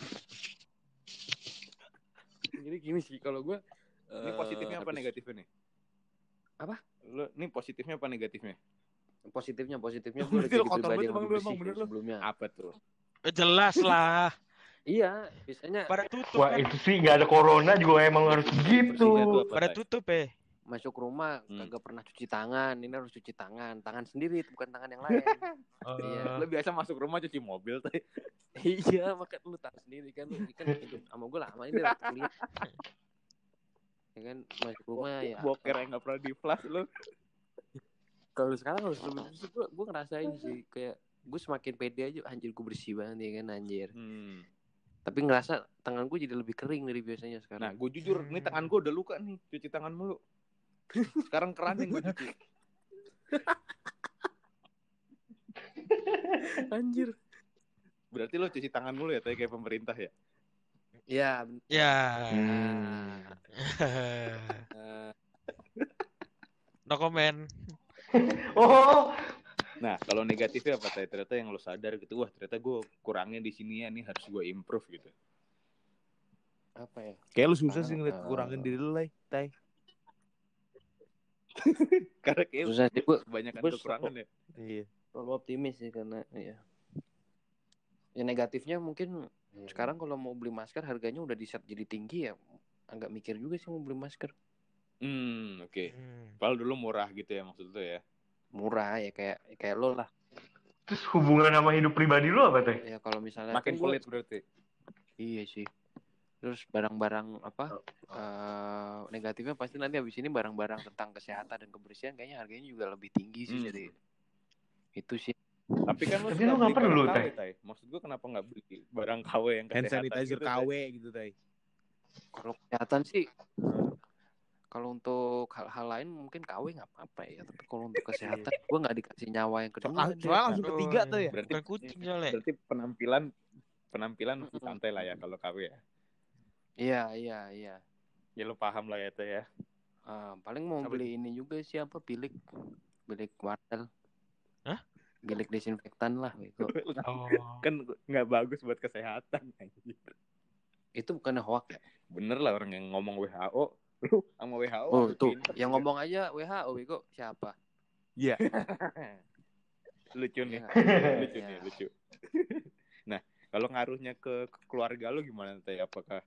Jadi gini sih kalau gue ini positifnya apa negatifnya nih Apa? lo ini positifnya apa negatifnya Positifnya, positifnya gue Berarti jadi pribadi banget yang emang lebih bersih lu. sebelumnya. apa tuh Eh, Jelas lah. Iya, biasanya Pada tutup Wah kan. itu sih nggak ada corona juga emang harus gitu. Pada tutup eh. masuk rumah Hmm. kagak pernah cuci tangan. Ini harus cuci tangan, tangan sendiri bukan tangan yang lain. Iya. lo biasa masuk rumah cuci mobil tuh iya, maka lu tahu sendiri kan lu kan hidup sama gue lama ini waktu kuliah. Ya kan masuk rumah ya. boker yang nggak pernah di flash lo Kalau sekarang harus lebih bersih gue gue ngerasain sih kayak gue semakin pede aja anjir gue bersih banget ya kan anjir. hmm. Tapi ngerasa tangan gue jadi lebih kering dari biasanya Nah, sekarang. gue jujur, nih tangan gue udah luka nih, cuci tangan mulu. Sekarang keran yang gue cuci. anjir. Berarti lo cuci tangan mulu ya, kayak pemerintah ya? Ya, Ya. Hmm. no comment. Oh, Nah, kalau negatifnya apa, Tay? Ternyata yang lo sadar gitu, wah ternyata gue kurangnya di sini ya, nih harus gue improve gitu. apa ya? Kayak lu susah sih ngeliat eh, kurangin diri lu, Lay. Tai. Karena kayak Susah sih gue kebanyakan Gua kekurangan ya. Iya. terlalu optimis sih karena ya. Ya negatifnya mungkin sekarang kalau mau beli masker harganya udah di set jadi tinggi ya agak mikir juga sih mau beli masker Hmm, oke. Hmm. Padahal dulu murah gitu ya maksud lo ya. murah ya kayak kayak lo lah terus hubungan sama hidup pribadi lu apa teh? ya kalau misalnya Makin gua- pelit berarti. iya sih terus barang-barang apa eh, negatifnya pasti nanti habis ini barang-barang tentang kesehatan dan kebersihan kayaknya harganya juga lebih tinggi sih Hmm. jadi itu sih Tapi kan lo Tapi lo nggak perlu, Tay. Maksud gue kenapa nggak beli barang KW yang Hand kesehatan sanitizer gitu? KW gitu, Tai. kalau kesehatan sih kalau untuk hal-hal lain mungkin KW nggak apa-apa ya tapi kalau untuk kesehatan gue nggak dikasih nyawa yang kedua Soal-. Soalnya langsung ketiga tuh ya. Berarti Bukan kucing soalnya. berarti penampilan penampilan santai lah ya kalau KW ya. iya iya iya Ya lo paham lah ya Tay ya. Ah, paling mau Apa beli ini juga sih apa bilik bilik wartel Hah? bilik desinfektan lah gitu Oh. kan nggak bagus buat kesehatan anjir. itu bukan hoax ya bener lah orang yang ngomong WHO lu sama WHO oh tuh pinter yang ngomong aja WHO Bego siapa? Iya. lucu nih. Iya. lucu nih Iya. lucu nah kalau ngaruhnya ke, ke keluarga lu gimana teh? Apakah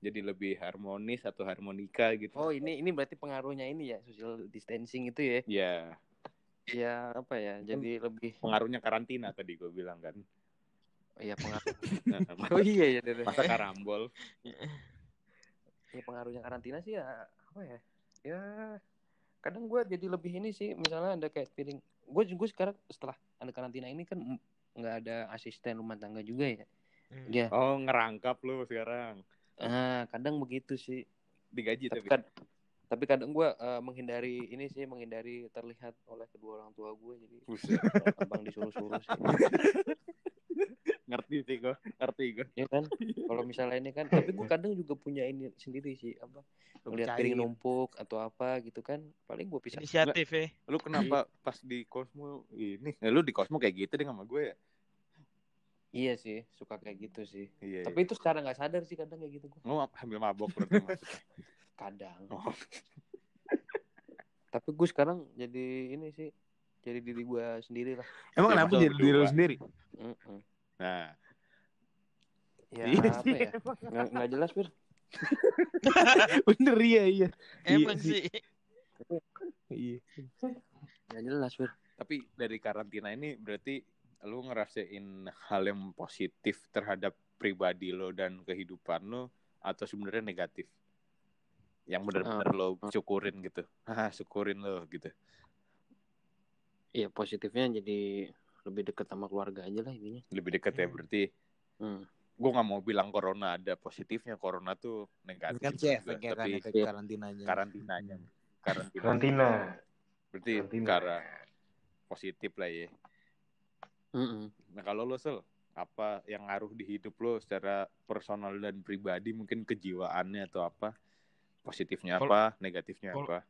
jadi lebih harmonis atau harmonika gitu? Oh ini ini berarti pengaruhnya ini ya social distancing itu ya? Ya ya apa ya jadi lebih pengaruhnya karantina tadi gue bilang kan. Ya pengaruh. Nah, oh iya ya deh, deh. masa karambol ya pengaruhnya karantina sih ya apa ya ya kadang gue jadi lebih ini sih misalnya ada kayak piring gue gue sekarang setelah ada karantina ini kan nggak ada asisten rumah tangga juga ya Hmm. ya Oh, ngerangkap lu sekarang. ah kadang begitu sih Digaji tapi tapi. kan tapi kadang gue menghindari ini sih menghindari terlihat oleh kedua orang tua gue jadi abang disuruh-suruh sih ngerti sih gue, ngerti gue. ya kan kalau misalnya ini kan tapi gue kadang juga punya ini sendiri sih apa ngeliat piring numpuk atau apa gitu kan paling gue pisah Inisiatif ya. Lu kenapa pas di Cosmo ini? Ya, lu di Cosmo kayak gitu deh sama gue ya? iya sih suka kayak gitu sih Iya. tapi itu secara nggak sadar sih kadang kayak gitu gue Lu ambil mabok berarti maksudnya. kadang Oh. tapi gue sekarang jadi ini sih jadi diri gue sendiri lah Emang Iya, kenapa jadi diri lu sendiri? Mm-mm. Nah, ya Iya apa sih, ya nggak nggak jelas bir Bener iya iya. Emang Iya sih. sih. Iya. nggak jelas bir tapi dari karantina ini berarti lu ngerasain hal yang positif terhadap pribadi lo dan kehidupan lo atau sebenarnya negatif? Yang benar-benar lo syukurin gitu. Haha, syukurin lo gitu. Iya positifnya jadi lebih dekat sama keluarga aja lah intinya Lebih dekat ya Hmm. berarti. hmm. Gue nggak mau bilang corona ada positifnya, corona tuh negatif. Kan sih efeknya kan tapi efek Iya. karantinanya. karantinanya. Karantina. Karantina. Berarti Karantina. ke arah positif lah ya. Mm-mm. Nah kalau lo sel apa yang ngaruh di hidup lo secara personal dan pribadi mungkin kejiwaannya atau apa positifnya Kalau- apa negatifnya kalau- apa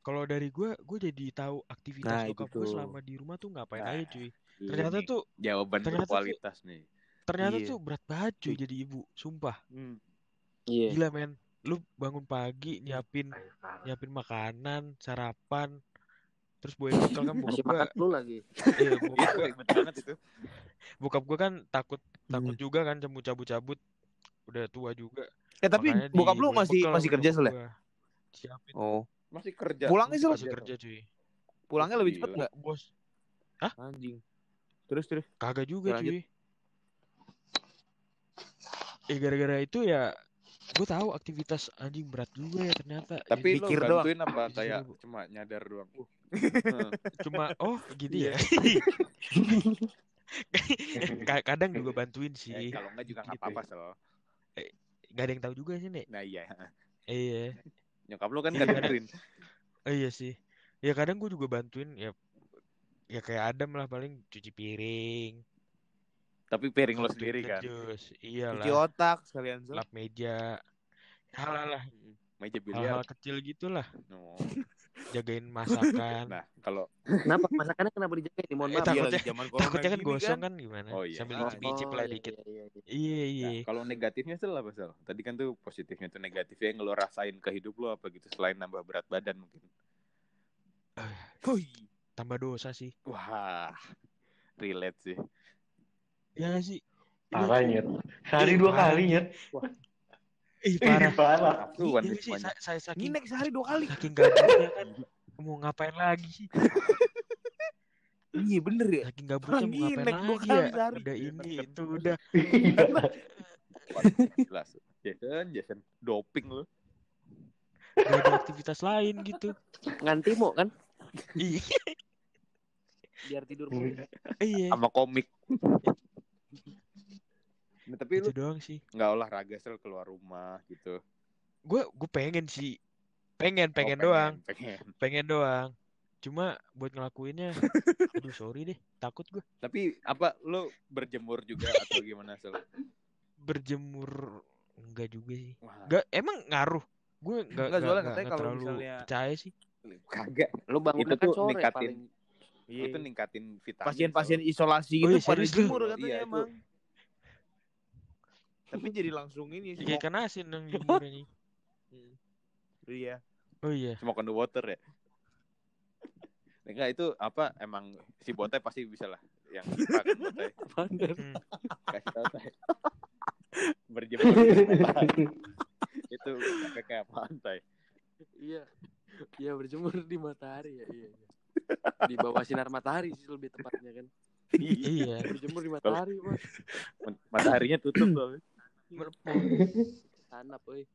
Kalau dari gue, gue jadi tahu aktivitas Nah, bokap itu gue selama di rumah tuh ngapain Nah, aja cuy. Ini Ternyata tuh, jawaban ternyata tuh- berkualitas nih ternyata Iya. tuh berat banget cuy jadi ibu, sumpah. Hmm. iya Gila men, lu bangun pagi nyiapin nyiapin makanan, sarapan, terus bawa bekal kan bokap gue, lu lagi iya, bokap gue, banget itu. bokap gue kan takut takut Hmm. juga kan cemu cabut-cabut, udah tua juga. Eh tapi Makanya bokap lu masih bekal masih kerja ya? gua. Siapin, Oh. Masih kerja. Pulangnya Sel masih kerja cuy. pulangnya lebih cepat Gila. enggak? Bos, Anjing. Terus terus. kagak juga Lanjut. cuy. Eh gara-gara itu ya gue tahu aktivitas anjing berat juga ya ternyata. Tapi Jadi lo doang. bantuin apa kayak cuma nyadar doang. Heeh. cuma oh gitu ya. Ka- Kadang juga bantuin Eh, sih. kalau enggak juga nggak Gitu. apa-apa sel. Gak ada yang tahu juga sih nek. Nah iya. Iya. Nyokap lo kan Iya, nggak dengerin. Oh iya sih. Ya kadang gue juga bantuin ya ya kayak Adam lah paling cuci piring, Tapi piring lo sendiri kan. Cuci Iyalah, otak sekalian Sel. lap meja. Hal-hal lah, Meja biliar. hal-hal kecil gitulah. No. Jagain masakan. Nah kalau kenapa masakannya kenapa dijaga nih mohon Eh, maaf takut- Iya, takutnya- lagi zaman Takutnya kan gini gosong kan gimana? Oh iya. Sambil Ah, icip-icip lah iya, dikit. iya, iya, iya. Iya, iya. Nah, kalau negatifnya sel apa sel? Tadi kan tuh positifnya tuh negatifnya yang lo rasain ke hidup lo apa gitu selain nambah berat badan mungkin. Hui. Tambah dosa sih. Wah, relate sih. Ya nggak sih? Parah Iya, nyet. Sehari dua Parah. kali nyet. Ih, Ih, parah. parah. Nafsuan Iya nih sih, saya, saya saking Nginek sehari dua kali. saking gabutnya kan mau ngapain lagi sih? Iya bener ya. Saking gabutnya mau ngapain nginek dua lagi kali ya? sehari. Udah ini itu udah Jelas. Jason, Jason doping lo. gak ada aktivitas lain gitu. nganti mau kan Iya, biar tidur mulu. iya. Sama komik. Nah, tapi lu Itu doang sih. nggak olahraga sel keluar rumah gitu. Gue gue pengen sih. Pengen, Oh, pengen doang. Pengen. Pengen doang. Cuma buat ngelakuinnya aduh sorry deh, takut gue. Tapi apa lu berjemur juga atau gimana sel? Berjemur enggak juga sih. Wah, Enggak emang ngaruh. Gue enggak Enggak, enggak, katanya enggak kalau terlalu misalnya- percaya sih. kagak. lu bangun Itu kan tuh sore ningkatin paling Iya. Itu ningkatin vitamin. Pasien-pasien isolasi Oh gitu iya, pada jemur Iya, katanya itu. emang. Tapi jadi langsung ini Ya, Kayak smoke. ikan asin yang jemurnya. Iya. Oh iya. Smoke on the water ya. Enggak itu apa emang si Botai pasti bisa lah yang kan Botai. Hmm. Kasih tahu Tay. Berjemur itu kayak pantai. iya iya berjemur di matahari ya iya, iya. Di bawah sinar matahari sih lebih tepatnya kan Iya. berjemur di matahari mas Mataharinya tutup tuh. tanap euy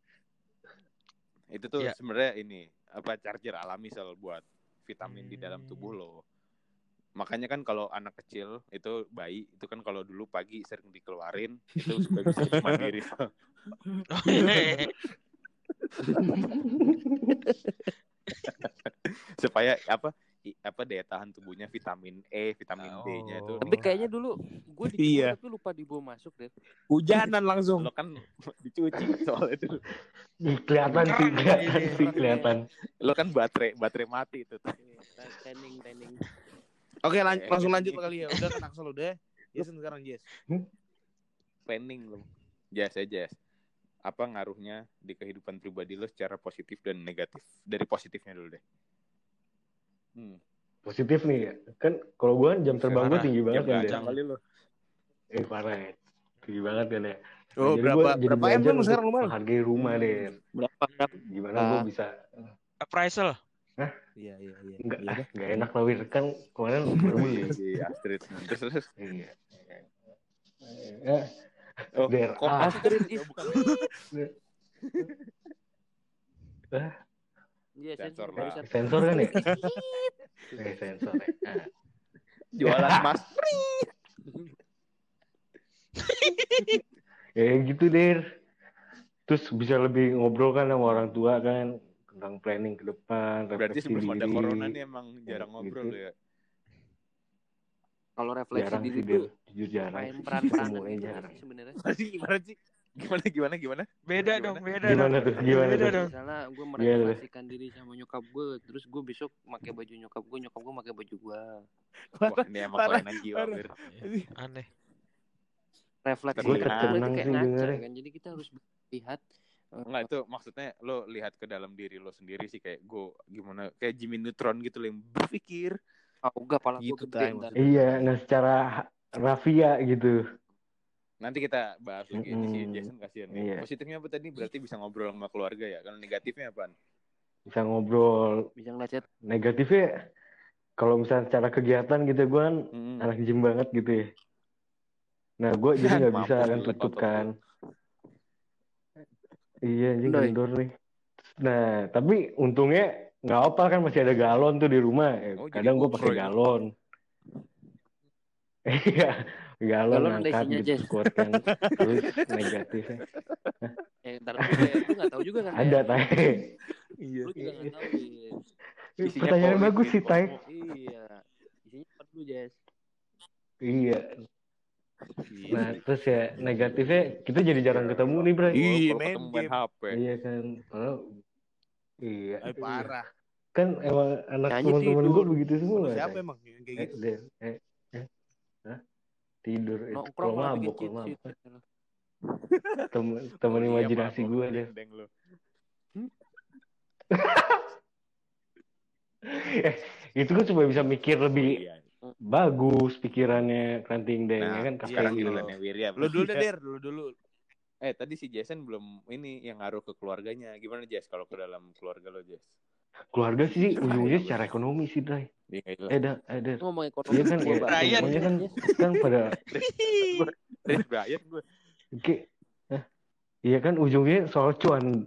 Itu tuh Iya. sebenarnya ini apa charger alami sel buat vitamin di dalam Hmm. tubuh lo. Makanya kan kalau anak kecil itu bayi itu kan kalau dulu pagi sering dikeluarin itu supaya bisa mandiri. Oh, iya. supaya apa apa daya tahan tubuhnya vitamin E, vitamin D-nya itu. Oh. Tapi kayaknya dulu gue dicoba Iya. tapi lupa dibawa masuk deh. Hujanan langsung. lo kan dicuci soalnya itu. Ih, kelihatan sih, kelihatan iya. sih, kelihatan. Lo kan baterai baterai mati itu. Training training. Oke, lan- Eh, langsung lanjut kali ya. Udah kan Axel udah. Jason sekarang Jess. planning lo. Jas ya Jas. Apa ngaruhnya di kehidupan pribadi lo secara positif dan negatif? Dari positifnya dulu deh. Hmm. Positif nih ya. Kan kalau gue jam terbang gue tinggi banget Jam kan, Der. kali lo. Eh, parah ya. Tinggi banget kan ya. Oh, Jadi berapa gua jadi berapa M kan sekarang lumayan? Menghargai rumah, Der. Berapa berapa? Gimana Ah. gue bisa Appraisal. Iya, iya, iya. Enggak, Iya, ah, enggak enak lah Wir kan kemarin berbeli. Iya, Astrid. Terus terus. Iya. Eh, Oh, Der, kok ah. Astrid bukan Iya, Sensor bisa. sensor kan ya? Eh, sensor ya. Jualan mas. Ya gitu Der. Terus bisa lebih ngobrol kan sama orang tua kan tentang planning ke depan, Berarti sebelum ada diri. corona nih emang jarang Gitu. ngobrol lo ya. Kalau refleksi jarang diri sih jujur jarang. main sih. peran-peranan Semuanya gitu jarang. sebenarnya. Tadi gimana sih? Gimana gimana gimana? Beda Gimana? dong, beda Gimana dong. tuh? Gimana Beda tuh? dong. Misalnya gue Iya, merefleksikan diri sama nyokap gue, terus gue besok pakai baju nyokap gue, nyokap gue pakai baju gue. Wah, ini emang kelainan jiwa. Aneh. Refleksi Gue tercengang sih dengernya. kan. Jadi kita harus lihat eh, Enggak itu maksudnya lo lihat ke dalam diri lo sendiri sih kayak gue gimana kayak Jimmy Neutron gitu loh yang berpikir oh, enggak pala gue Gitu, gede Tay, ntar. Iya, nggak secara rafia gitu. Nanti kita bahas lagi ini si. Jason kasihan nih Iya. positifnya apa tadi berarti bisa ngobrol sama keluarga ya kalau negatifnya apa Bisa ngobrol. Bisa ngeliat chat. Negatifnya kalau misalnya secara kegiatan gitu gue kan Hmm. anak gym banget gitu ya. Nah gue jadi nggak bisa kan tutup kan. Iya anjing kendor nih. Nah tapi untungnya nggak apa kan masih ada galon tuh di rumah. Eh, Oh, Kadang gue pakai galon. Iya galon Galon ada isinya, gitu squat kan. Terus negatifnya Eh, ntar dulu deh. Lu nggak tahu juga kan? ada ya? tay. Iya. Lu juga nggak tahu. Jess. Isinya Pertanyaan bagus sih tay. Iya. Isinya apa dulu, Jess? Iya. Iya. Nah terus ya negatifnya kita jadi jarang ketemu nih Bray. Iya, main game. HP Iya kan. Oh, iya. Eh, parah. Kan emang anak teman-teman gue begitu semua. Siapa emang yang kayak Eh, gitu? Der, eh, eh, Hah? Tidur. Nongkrong kalau mabuk, bikin kalau mabuk. sheet. Temen, temen Oh, iya, imajinasi mabok, gue deh. lu. eh, itu kan supaya bisa mikir lebih Iya. bagus pikirannya kranting deng Nah, ya kan sekarang kafein. gilirannya Wirya. Lu dulu deh, Iya. Der. Lu dulu. Eh tadi si Jason belum ini yang ngaruh ke keluarganya. Gimana Jess kalau ke dalam keluarga lo Jess? Keluarga sih ujungnya secara ekonomi sih, Dai. Iya itu. Eh, dah, eh. Lu ngomong ekonomi. Iya kan, ya, semuanya kan, kan pada Dari Brian gue. Oke. Hah? Iya kan ujungnya soal cuan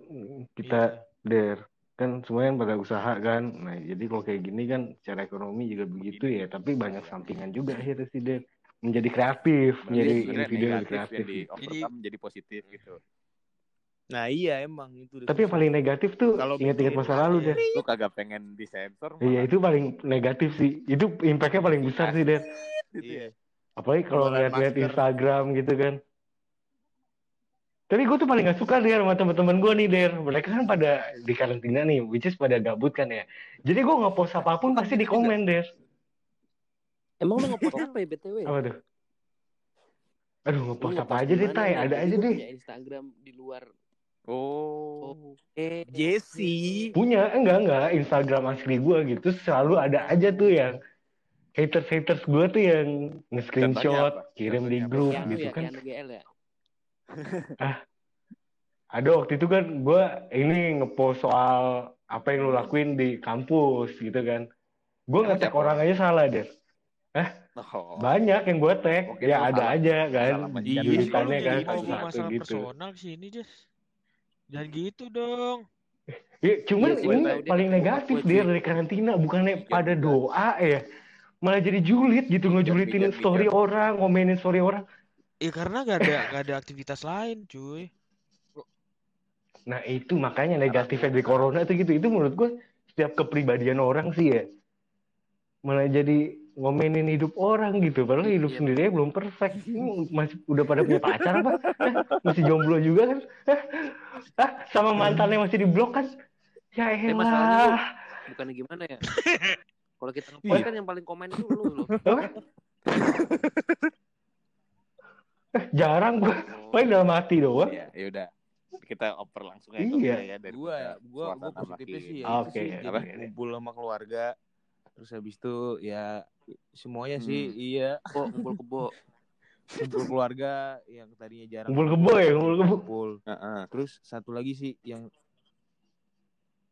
kita der kan semuanya pada usaha kan. Nah jadi kalau kayak gini kan secara ekonomi juga begitu ya. Tapi banyak sampingan juga akhirnya sih der menjadi kreatif, menjadi individu kreatif. yang di gitu. jadi positif gitu. Nah, iya emang itu. Tapi yang paling negatif tuh Kalau ingat-ingat masa lalu der. Lu kagak pengen disensor Iya itu paling negatif sih. Itu impactnya paling besar sih der. gitu ya. Iya. Apalagi kalau lihat-lihat. Instagram gitu kan. Tapi gue tuh paling gak suka der sama teman-teman gue nih der. Mereka kan pada di karantina nih, which is pada gabut kan ya. Jadi gue nge-post apa pun pasti di komen der. Emang lu ngepost apa ya BTW? Apa tuh? Aduh nge-post apa aja di deh tay, ada Jadi aja deh. Instagram di luar. Oh. Eh, Jesse. Punya, enggak enggak, Instagram asli gue gitu. Selalu ada aja tuh yang haters-haters gue tuh yang nge-screenshot, kirim di grup Keanu gitu ya, kan. GL ya. Ada waktu itu kan gue ini ngepost soal apa yang lu lakuin di kampus gitu kan. Gue ngetek siapa? orang aja salah deh. Oh. Banyak yang gue tag, Oke, ya ada salah- aja kan. salah Iya, kalau kan satu-satu masalah gitu. personal sini, Des. Jangan gitu dong. Ya, cuman Iya sih, ini tahu paling kan negatif dia dari karantina bukannya Iya, pada doa ya. Malah jadi julid gitu Bijak, ngejulitin bijak, story bijak. orang, ngomenin story orang. Ya karena gak ada gak ada aktivitas lain, cuy. Nah, itu makanya negatifnya dari corona itu gitu. Itu menurut gue setiap kepribadian orang sih ya. Malah jadi ngomenin hidup orang gitu. Padahal hidup Iya. sendirinya belum perfect. Masih udah pada punya pacar apa? Masih jomblo juga kan? Hah? Sama mantannya masih di blok kan? Ya Eh, masalahnya lu- elah. Bukannya gimana ya? Kalau kita Iya. ngepost kan yang paling komen itu lu loh. Eh, Jarang gue. Oh. Paling dalam hati doang. Iya, ya udah. Kita oper langsung aja Iya. ya dari gua gua gua positifnya sih ya Oke, itu sih apa? ngumpul sama keluarga terus habis itu ya semuanya sih Hmm. iya Kok ngumpul kebo. kumpul keluarga yang tadinya jarang Ngumpul kebo ya, ngumpul kebo. kumpul Heeh. terus satu lagi sih yang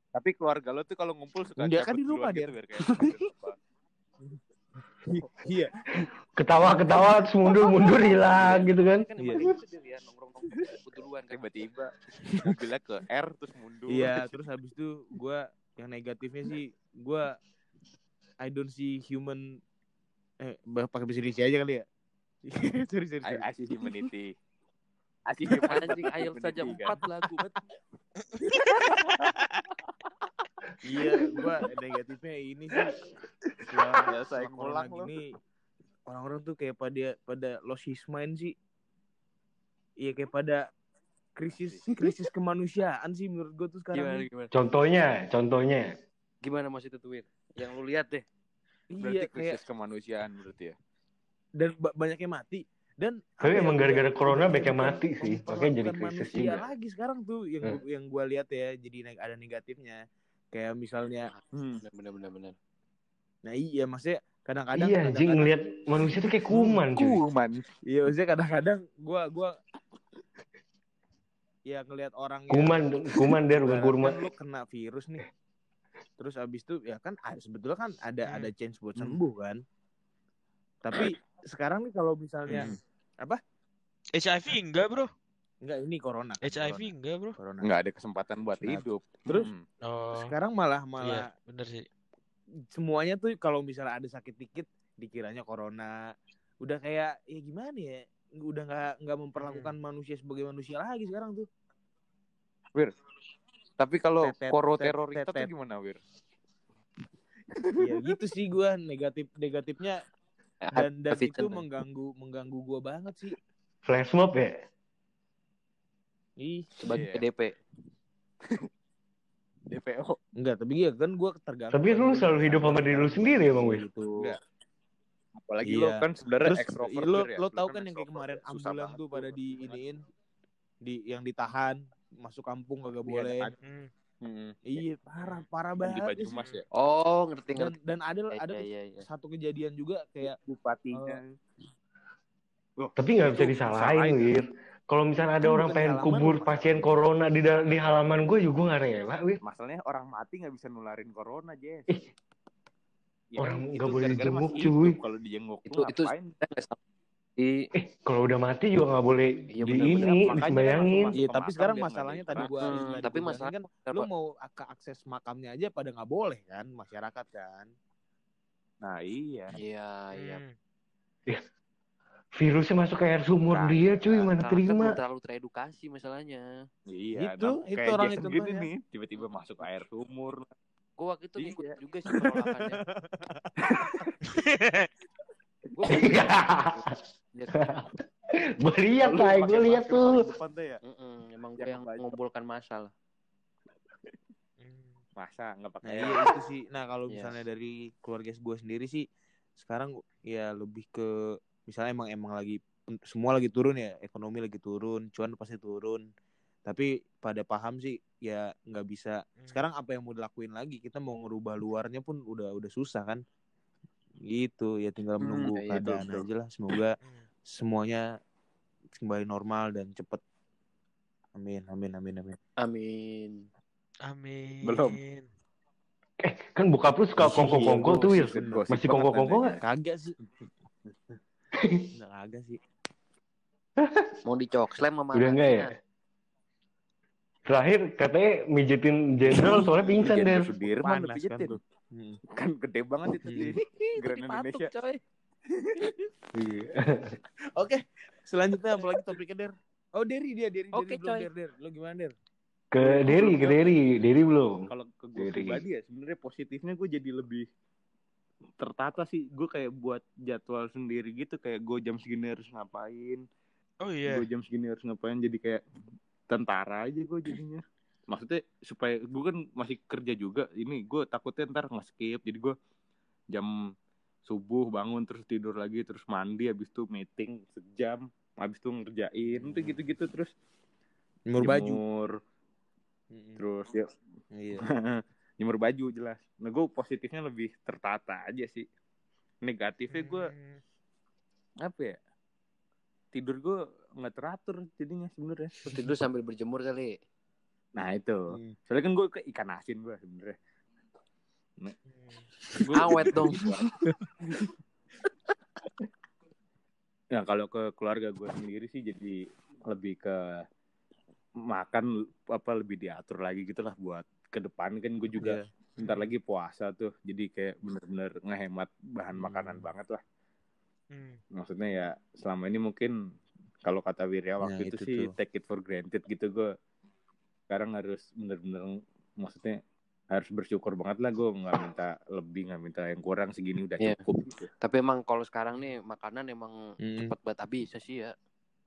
Tapi keluarga lo tuh kalau ngumpul suka Dia kan di rumah, gitu, biar kayak apa. iya Ketawa-ketawa terus mundur-mundur hilang gitu kan. Kan Iya. dia nongkrong-nongkrong duluan kan. tiba-tiba mobilnya ke R terus mundur. iya terus habis itu gua yang negatifnya sih gua I don't see human eh pakai bahasa Indonesia aja kali ya sorry sorry, I, sorry. I see humanity. I see Anjing ayam saja humanity, empat lagu bet. iya gua negatifnya ini sih setelah Biasa, setelah corona gini orang-orang tuh kayak pada pada lost his mind sih iya kayak pada krisis krisis kemanusiaan sih menurut gua tuh sekarang Gimana gimana? Contohnya, contohnya. Gimana Mas itu tuh? Yang lu lihat deh. Berarti iya kayak krisis kemanusiaan berarti ya. dan ba- banyak yang mati dan Tapi ya, emang gara-gara corona banyak yang mati sih, makanya jadi krisis juga. lagi sekarang tuh yang Hmm. gua- yang gua lihat ya jadi ada negatifnya kayak misalnya Hmm. Benar benar benar nah iya maksudnya kadang-kadang Iya, anjing kadang-kadang- ngeliat manusia tuh kayak kuman, cuy. Kuman. iya maksudnya kadang-kadang gua gua ya ngelihat orang yang Kuman, kuman der bukan ibaratkan kurma. lu kena virus nih terus abis itu ya kan sebetulnya kan ada Hmm. ada chance buat Hmm. sembuh kan tapi sekarang nih kalau misalnya Hmm. HIV enggak, Bro. enggak ini corona kan, HIV corona. enggak, Bro. corona. Nggak ada kesempatan buat Nah, hidup. terus? Hmm. Oh. sekarang malah Iya, malah bener sih. semuanya tuh kalau misalnya ada sakit dikit dikiranya corona udah kayak ya gimana ya udah nggak nggak memperlakukan Hmm. manusia sebagai manusia lagi sekarang tuh Tapi kalau koro tet, terorita tet, tuh gimana, Wir? ya gitu sih gua negatif negatifnya dan dan Pasti itu mengganggu mengganggu gua banget sih Flash mob ya? ih sebagai Iya. PDP. DPO. enggak tapi ya kan gua terganggu Tapi lu selalu hidup sama diri lu sendiri emang, Wih. gitu Enggak. Apalagi Iya. lo kan sebenarnya terus ekstrovert. lo Wir, ya. lo Lu tau kan yang kayak kemarin ya. Ambulan tuh pada di iniin di yang ditahan masuk kampung kagak Iya, boleh ada- Hmm. Hmm. iya parah parah di banget baju sih. emas ya. Oh, ngerti dan ngerti. dan ada Iya, ada iya, iya. satu kejadian juga kayak Bupatinya. Tapi nggak bisa disalahin. Wir. Kalau misalnya ada Kan orang pengen halaman kubur pasien corona di di halaman gue juga nggak rela, Wir. Masalahnya orang mati nggak bisa nularin corona, Jess. Ya, Orang itu nggak boleh gara-gara jenguk, masih cuy. Kalau dijenguk Itu itu nggak. Di Eh, kalau udah mati juga nggak boleh Iya, di ini, Iya, tapi sekarang masalahnya ada tadi gua Hmm, tadi tapi gua bilang masalah kan kenapa? lu mau ke akses makamnya aja pada nggak boleh kan masyarakat kan. Nah, iya. Iya, iya. Hmm. Virusnya masuk ke air sumur Nah, dia, cuy, mana Masyarakat terima. terlalu teredukasi masalahnya. Iya, Itu, nah, itu kayak orangnya Jason gini contohnya. nih, tiba-tiba masuk air sumur. Gue waktu itu ngikut Iya. juga sih. Gue gue lihat lah, gue lihat tuh. ya. emang gue Yang mengumpulkan massa lah. Hmm. Masa nggak Nah, pakai iya itu sih. Nah, kalau Iya. misalnya dari keluarga gue sendiri sih sekarang ya lebih ke misalnya emang emang lagi semua lagi turun ya, ekonomi lagi turun, cuan pasti turun. Tapi pada paham sih ya nggak bisa. Hmm. Sekarang apa yang mau dilakuin lagi? Kita mau ngerubah luarnya pun udah udah susah kan. Gitu ya tinggal Hmm, menunggu iya, keadaan aja lah. Semoga Hmm. Semuanya kembali normal dan cepet. Amin, amin, amin, amin. Amin. Amin. Belum. Eh, kan bokap lu suka Iya, kongko-kongko tuh, Wir. Gosip- gosip Masih kongko-kongko nggak? Kagak sih. Nggak kagak sih. Mau dicok slam sama Udah enggak ya? Terakhir katanya mijitin jenderal soalnya pingsan deh. Sudirman Panas kan tuh. Hmm. Kan gede banget itu di Grand Indonesia. coy. Iya. Oke, selanjutnya apa lagi topiknya Der? Oh Derry dia, Derry, Oke, Derry belum coy. Der, Der. Lo gimana Der? Ke Derry, ke Derry, Derry belum. Kalau ke gue pribadi ya sebenarnya positifnya gue jadi lebih tertata sih. Gue kayak buat jadwal sendiri gitu. Kayak gue jam segini harus ngapain. Oh iya. Gue jam segini harus ngapain. Jadi kayak tentara aja gue jadinya. Maksudnya supaya gue kan masih kerja juga. Ini gue takutnya ntar nge-skip. Jadi gue jam subuh bangun terus tidur lagi terus mandi habis itu meeting sejam habis itu ngerjain itu gitu-gitu terus Jemur baju. Hmm. terus ya Iya. nyemur baju jelas. Nah gue positifnya lebih tertata aja sih. Negatifnya gue Hmm. apa ya? Tidur gue nggak teratur jadinya sebenarnya. Tidur sambil berjemur kali. Nah itu. Hmm. Soalnya kan gue ke ikan asin gue sebenarnya. Gua- Awet dong. Nah kalau ke keluarga gue sendiri sih jadi lebih ke makan apa lebih diatur lagi gitulah buat ke depan kan gue juga Iya. bentar lagi puasa tuh jadi kayak bener-bener ngehemat bahan makanan Hmm. banget lah Hmm. maksudnya ya selama ini mungkin kalau kata Wirya Nah, waktu itu, itu sih tuh. take it for granted gitu gue sekarang harus bener-bener maksudnya harus bersyukur banget lah gue nggak minta lebih nggak minta yang kurang segini udah Iya. cukup gitu Tapi emang kalau sekarang nih makanan emang Hmm. cepat banget habis sih ya.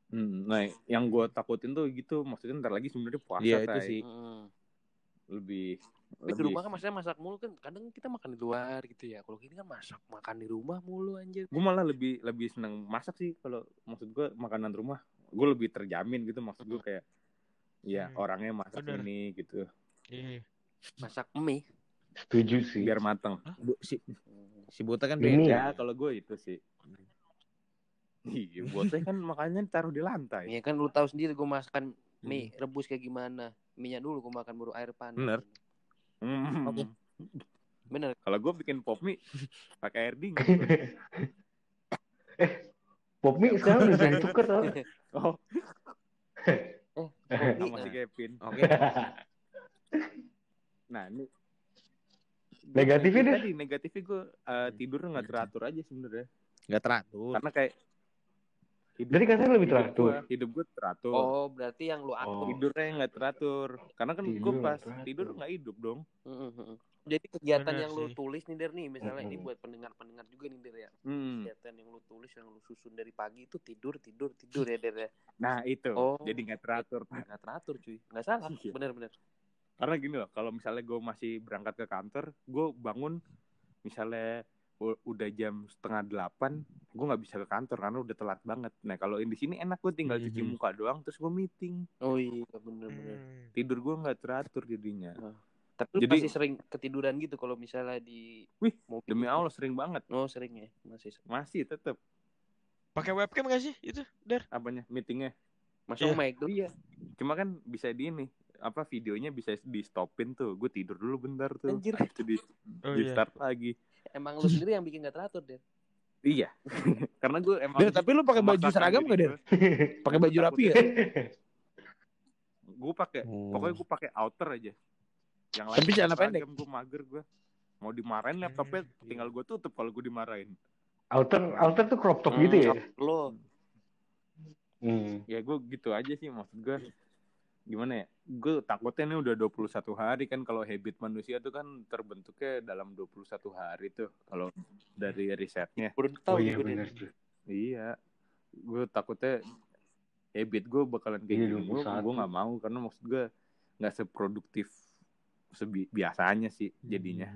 Hmm, nah yang gue takutin tuh gitu maksudnya ntar lagi sebenarnya puasa Iya, itu sih. Mm. lebih Tapi di lebih rumah kan maksudnya masak mulu kan kadang kita makan di luar gitu ya. Kalau gini kan masak makan di rumah mulu anjir. gue malah lebih lebih seneng masak sih kalau maksud gue makanan rumah gue lebih terjamin gitu maksud gue kayak ya Hmm, orangnya masak bener. ini gitu Iya. Masak mie. Setuju sih. biar mateng Bu- si si Bota kan Ini beda. ya kalau gue itu sih iya buatnya kan makanya taruh di lantai Ya kan lu tahu sendiri gue masakan mie rebus kayak gimana. Minyak dulu gue makan baru air panas. Bener. Hmm. Oke. Bener. kalau gue bikin pop mie pakai air dingin Pop mie sekarang udah jadi tuker tau. oh Oh, sama si nah. Kevin Oke. nah ini Negatifnya deh. tadi negatifnya gue uh, tidur nggak teratur aja sebenarnya Nggak teratur. karena kayak hidup, Jadi katanya lebih hidup teratur. gua- hidup gue teratur Oh, berarti yang lu atur. Oh. tidurnya nggak teratur karena kan gue pas teratur. tidur nggak hidup dong. Jadi kegiatan Bener yang lu sih. tulis nih Der nih, misalnya ini Mm-mm. buat pendengar-pendengar juga nih Der ya. Hmm. Kegiatan yang lu tulis yang lu susun dari pagi itu tidur tidur tidur ya Der ya. nah itu Oh. jadi nggak teratur. Nggak teratur cuy. Nggak salah. Iya. Bener-bener. Karena gini loh kalau misalnya gue masih berangkat ke kantor gue bangun misalnya udah jam setengah delapan gue nggak bisa ke kantor karena udah telat banget nah kalau di sini enak gue tinggal cuci Mhm. muka doang terus gue meeting Oh iya bener-bener. Hmm. tidur gue nggak teratur jadinya Tapi lu Jadi- masih sering ketiduran gitu kalau misalnya di Wih, mobil. demi Allah sering banget Oh sering ya, masih sering. masih tetap Pakai webcam gak sih itu, Der? apanya meetingnya Masuk Iya. mic dulu. iya cuma kan bisa di ini apa videonya bisa di stopin tuh gue tidur dulu bentar tuh Anjir. Habis itu di, Oh di iya. start lagi Emang lu sendiri yang bikin gak teratur Der. iya karena gue emang Der, tapi lu pakai baju seragam nggak Der? Pakai baju rapi ya? gue pakai Oh. pokoknya gue pakai outer aja yang Tapi lain celana pakai pendek. gue mager gue mau dimarahin laptopnya Hmm, tinggal gue tutup kalau gue dimarahin Outer, outer tuh crop top gitu ya. Lo Hmm. ya gue gitu aja sih maksud gue gimana ya gue takutnya ini udah 21 hari kan kalau habit manusia tuh kan terbentuknya dalam 21 hari tuh kalau dari risetnya udah Oh tahu iya benar tuh. iya gue takutnya habit gue bakalan kayak Iya, gini gue 21. gue nggak mau karena maksud gue nggak seproduktif sebi biasanya sih jadinya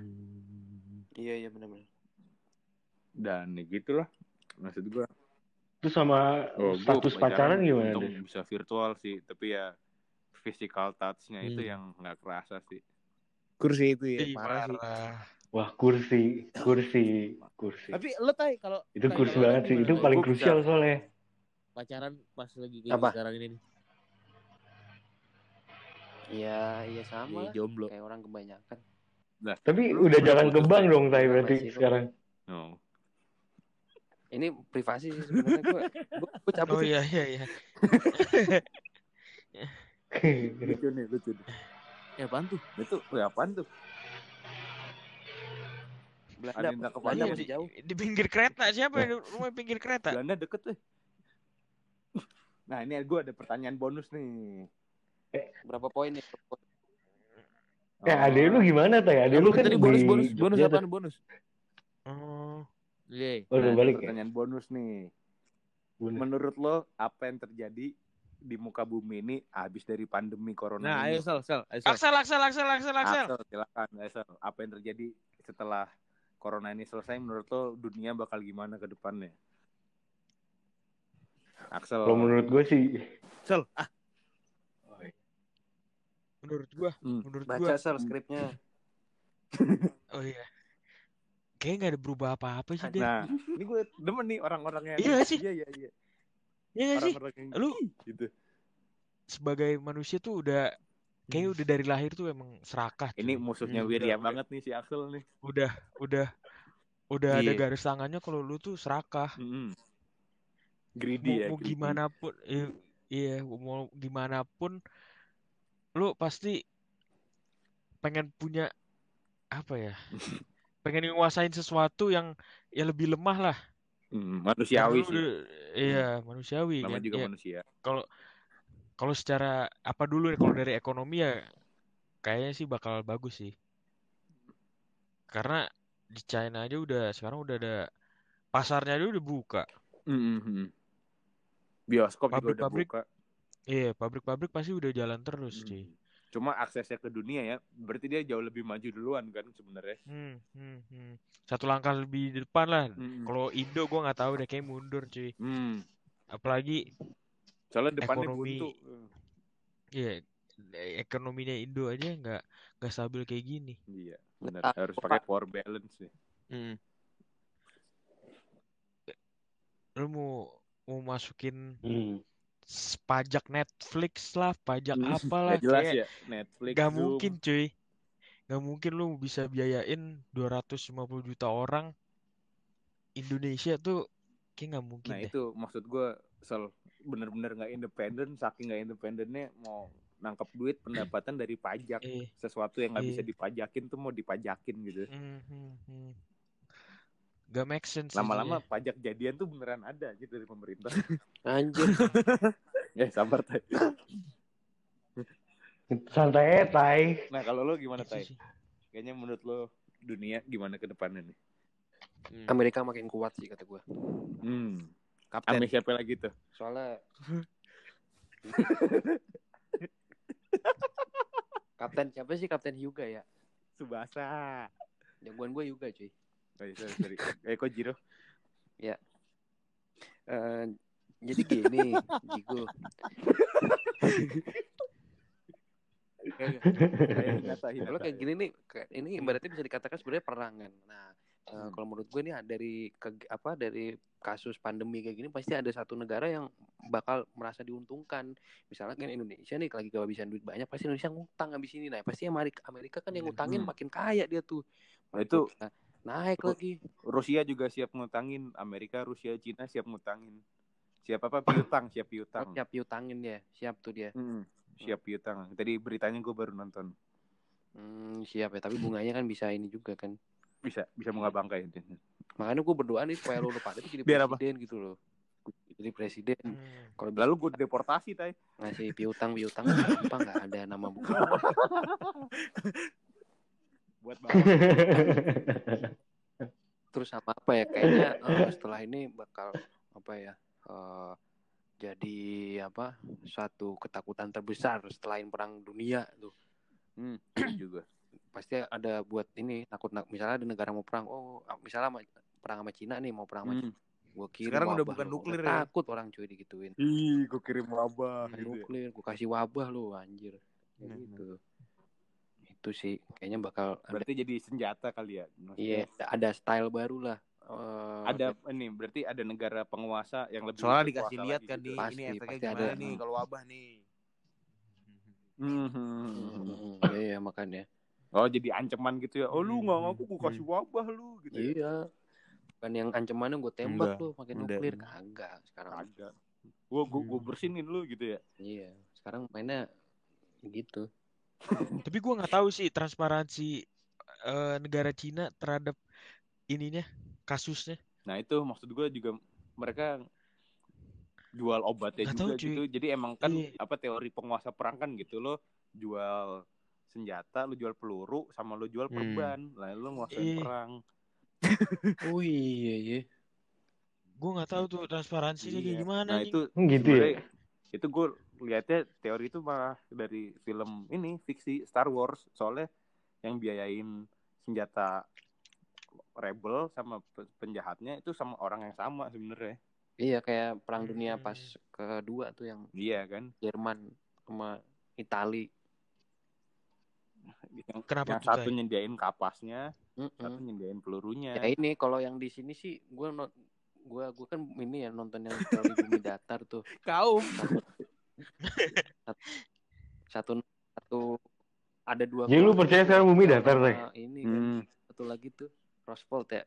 Iya iya benar-benar. dan ya gitulah maksud gue Terus sama oh, gua status pacaran gimana? untung Der? bisa virtual sih tapi ya physical touch-nya itu Hmm. yang nggak kerasa sih Kursi itu ya, Ih, parah sih. Wah kursi, kursi, kursi. Tapi lo tay kalau Itu kursi kalau banget sih. Itu paling krusial soalnya. pacaran pas lagi kayak Apa? sekarang ini nih. Iya iya sama. Iya, jomblo. Kayak orang kebanyakan. Tapi Lu udah jalan kembang Tay? dong, Tay Iya, berarti masih, sekarang. no. Ini privasi sih sebenarnya gue. Gue cabut Oh iya iya iya. lucu nih, lucu nih. Ya apaan tuh? Itu, wih, apaan tuh? Belanda, Ada nggak Belanda masih di, jauh. di pinggir kereta siapa yang rumah pinggir kereta? Belanda deket tuh. Nah, ini gue ada pertanyaan bonus nih. Berapa poin nih? Eh, adek lu gimana tay? Adek lu kan tadi di bonus bonus bonus tuh. bonus? Oh, Iya. Oh, udah Nah, balik ya? pertanyaan bonus nih. Bonus. Menurut lo apa yang terjadi di muka bumi ini habis dari pandemi corona Nah, ini? ayo sel sel, ayo sel. Aksel, Aksel, Aksel, Aksel, Aksel. Axel, silakan Axel. Apa yang terjadi setelah corona ini selesai menurut lo dunia bakal gimana ke depannya? Axel. Kalau menurut gue sih Sel, ah, Menurut gua, Hmm. menurut Baca gua, sel skripnya. oh iya. Kayaknya nggak ada berubah apa-apa sih, Den. Nah, ini gue demen nih orang-orangnya. Iya sih. Iya, iya, iya. Iya nggak sih? Yang Lu gitu. sebagai manusia tuh udah kayaknya udah dari lahir tuh emang serakah. Ini cuy. musuhnya Hmm, Wirya banget nih si Axel nih. Udah, udah, udah ada Iya. garis tangannya kalau lu tuh serakah. Mm-mm. Greedy mau, ya. mau greedy. gimana pun i- iya mau gimana pun lu pasti pengen punya apa ya pengen nguasain sesuatu yang yang lebih lemah lah Hmm, manusiawi lu sih. iya manusiawi Nama kan juga Ya, manusia. kalau kalau secara apa dulu ya kalau dari ekonomi ya kayaknya sih bakal bagus sih karena di China aja udah sekarang udah ada pasarnya aja udah buka Mm-mm. Bioskop juga udah Pabrik-pabrik buka. iya pabrik-pabrik pasti udah jalan terus Hmm. cuy Cuma aksesnya ke dunia ya, berarti dia jauh lebih maju duluan kan sebenarnya. Hmm, hmm, hmm. Satu langkah lebih di depan lah. Mm-mm. Kalau Indo gue nggak tahu deh kayak mundur cuy. Hmm. Apalagi Soalnya depannya Ekonomi- buntu. ya ekonominya Indo aja nggak nggak stabil kayak gini. Iya, benar. Harus Pak. pakai power balance nih. Lu mau mau masukin hmm. Pajak Netflix lah, pajak Hmm, apalah nggak jelas kayak ya Netflix. nggak Zoom. mungkin cuy. Nggak mungkin lu bisa biayain 250 juta orang Indonesia tuh kayak nggak mungkin Nah deh. itu maksud gue Sol bener-bener nggak independen, saking nggak independennya mau nangkep duit pendapatan dari pajak. Eh, Sesuatu yang nggak Iya. bisa dipajakin tuh mau dipajakin gitu. hmm, hmm, hmm. Gak make sense Lama-lama pajak jadian tuh beneran ada gitu dari pemerintah. Anjir. eh sabar tay. santai aja, tay. Nah kalau lo gimana tay? Kayaknya menurut lo dunia gimana ke depannya nih? Hmm. Amerika makin kuat sih kata gue. Hmm. kapten. Ame siapa lagi tuh? Soalnya Kapten siapa sih Kapten Hyuga ya? Subasa. Jagoan gue Hyuga cuy. Oh, iya, sorry, sorry. Eh kok Jiro? Eh, jadi gini, Jigo. Kalau kayak gini nih, ini ibaratnya bisa dikatakan sebenarnya perang kan. Nah, eh, Hmm. kalau menurut gue nih dari ke- apa dari kasus pandemi kayak gini pasti ada satu negara yang bakal merasa diuntungkan. Misalnya kan Indonesia nih lagi kehabisan duit banyak, pasti Indonesia ngutang habis ini. Nah, pasti Amerika Amerika kan yang ngutangin Hmm. makin kaya dia tuh. Nah, itu Nah, naik lagi. Rusia juga siap ngutangin, Amerika, Rusia, Cina siap ngutangin. Siap apa? Piutang, siap piutang. Siap piutangin dia, siap tuh dia. Hmm, siap piutang. Tadi beritanya gue baru nonton. Hmm, siap ya, tapi bunganya kan bisa ini juga kan. Bisa, bisa bunga bangkai. Makanya gue berdoa nih supaya lo lupa itu jadi Biar apa? presiden gitu loh. Jadi presiden. Hmm. Kalau Lalu gue deportasi, tay. ngasih piutang piutang apa nggak ada nama buku Buat bawah. terus sama apa ya kayaknya eh, setelah ini bakal apa ya eh, jadi apa suatu ketakutan terbesar setelah perang dunia tuh hmm, juga. pasti ada buat ini takut nak misalnya ada negara mau perang oh misalnya perang sama Cina nih mau perang sama Hmm. gue kirim Sekarang udah bukan nuklir ya? takut orang cuy digituin Ih, gue kirim wabah. Bukan Gitu. ya. nuklir gue kasih wabah lu anjir Hmm. Gitu itu sih kayaknya bakal ada Berarti jadi senjata kali ya. iya Maksudnya ada style baru lah Eh, Ada ini berarti ada negara penguasa yang lebih Soalnya dikasih lihat kan gitu. nih, Pasti, ini efeknya pasti gimana ada. nih kalau wabah nih. Hmm. Hmm, iya iya, makanya Oh jadi ancaman gitu ya. Oh lu nggak ngaku gue Hmm. kasih wabah lu gitu. ya. iya kan yang ancamannya gue tembak Enggak, lu pakai nuklir kagak sekarang Kagak. Gue gue Hmm. bersinin lu gitu ya. iya sekarang mainnya gitu Tapi gua nggak tahu sih transparansi eh, negara Cina terhadap ininya kasusnya. Nah itu maksud gue juga mereka jual obatnya Nggak juga tahu, cuy. gitu. Jadi emang kan Iya. apa teori penguasa perang kan gitu lo jual senjata, lo jual peluru, sama lo jual Hmm. perban. Lah lo nguasain Iya. perang. oh iya iya Gua nggak tahu tuh transparansinya kayak Iya. gimana Nah itu gitu ya itu gue lihatnya teori itu malah dari film ini fiksi Star Wars soalnya yang biayain senjata rebel sama pe- penjahatnya itu sama orang yang sama sebenarnya. iya kayak perang dunia Hmm. pas kedua tuh yang Iya kan? Jerman sama Itali Yang, Kenapa yang satu nyediain kapasnya, Mm-mm. satu nyediain pelurunya. ya ini kalau yang di sini sih gue gue gue kan ini ya nonton yang teori bumi datar tuh Kaum. Satu satu ada dua Jadi lu kelompok percaya sekarang bumi datar, sama ini kan Hmm, satu lagi tuh Roswell ya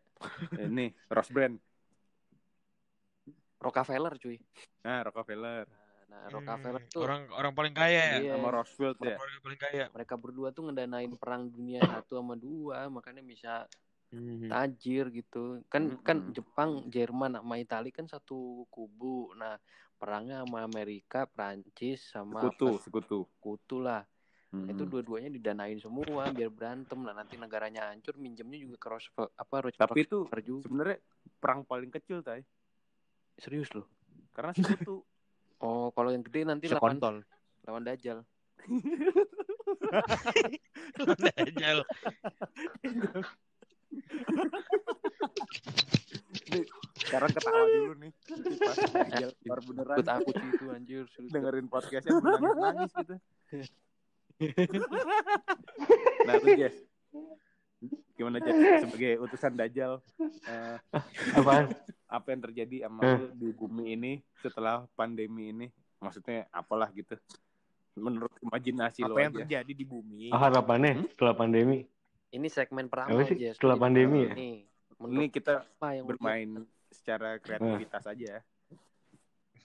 ini Rosbrand. Rockefeller cuy Nah, Rockefeller nah Rockefeller Hmm, tuh orang orang paling kaya ya. Iya. sama Roosevelt ya. Orang paling kaya. mereka berdua tuh ngedanain perang dunia satu sama dua makanya bisa tajir gitu kan Mm-mm. kan Jepang Jerman sama Italia kan satu kubu nah perangnya sama Amerika Prancis sama Sekutu, apa, sekutu. sekutu lah Hmm. itu dua-duanya didanain semua biar berantem lah nanti negaranya hancur minjemnya juga ke Roosevelt apa Roosevelt Tapi itu sebenarnya perang paling kecil, Tay. serius loh Karena sekutu. oh kalau yang gede nanti lawan Sekontol. lawan Dajjal Dajjal. Sekarang ketawa dulu nih. Pas keluar beneran. ikut aku cuy itu anjir dengerin podcastnya nangis-nangis gitu. nah tuh Jess, gimana Jess sebagai utusan Dajjal eh, Apaan? apa yang terjadi sama Hmm. lu di bumi ini setelah pandemi ini? Maksudnya apalah gitu? Menurut imajinasi lo Apa yang aja. terjadi di bumi? Ah, harapannya setelah pandemi. ini segmen pertama Apa sih? Jess. Setelah pandemi ya? nih Ini kita apa yang bermain secara kreativitas aja.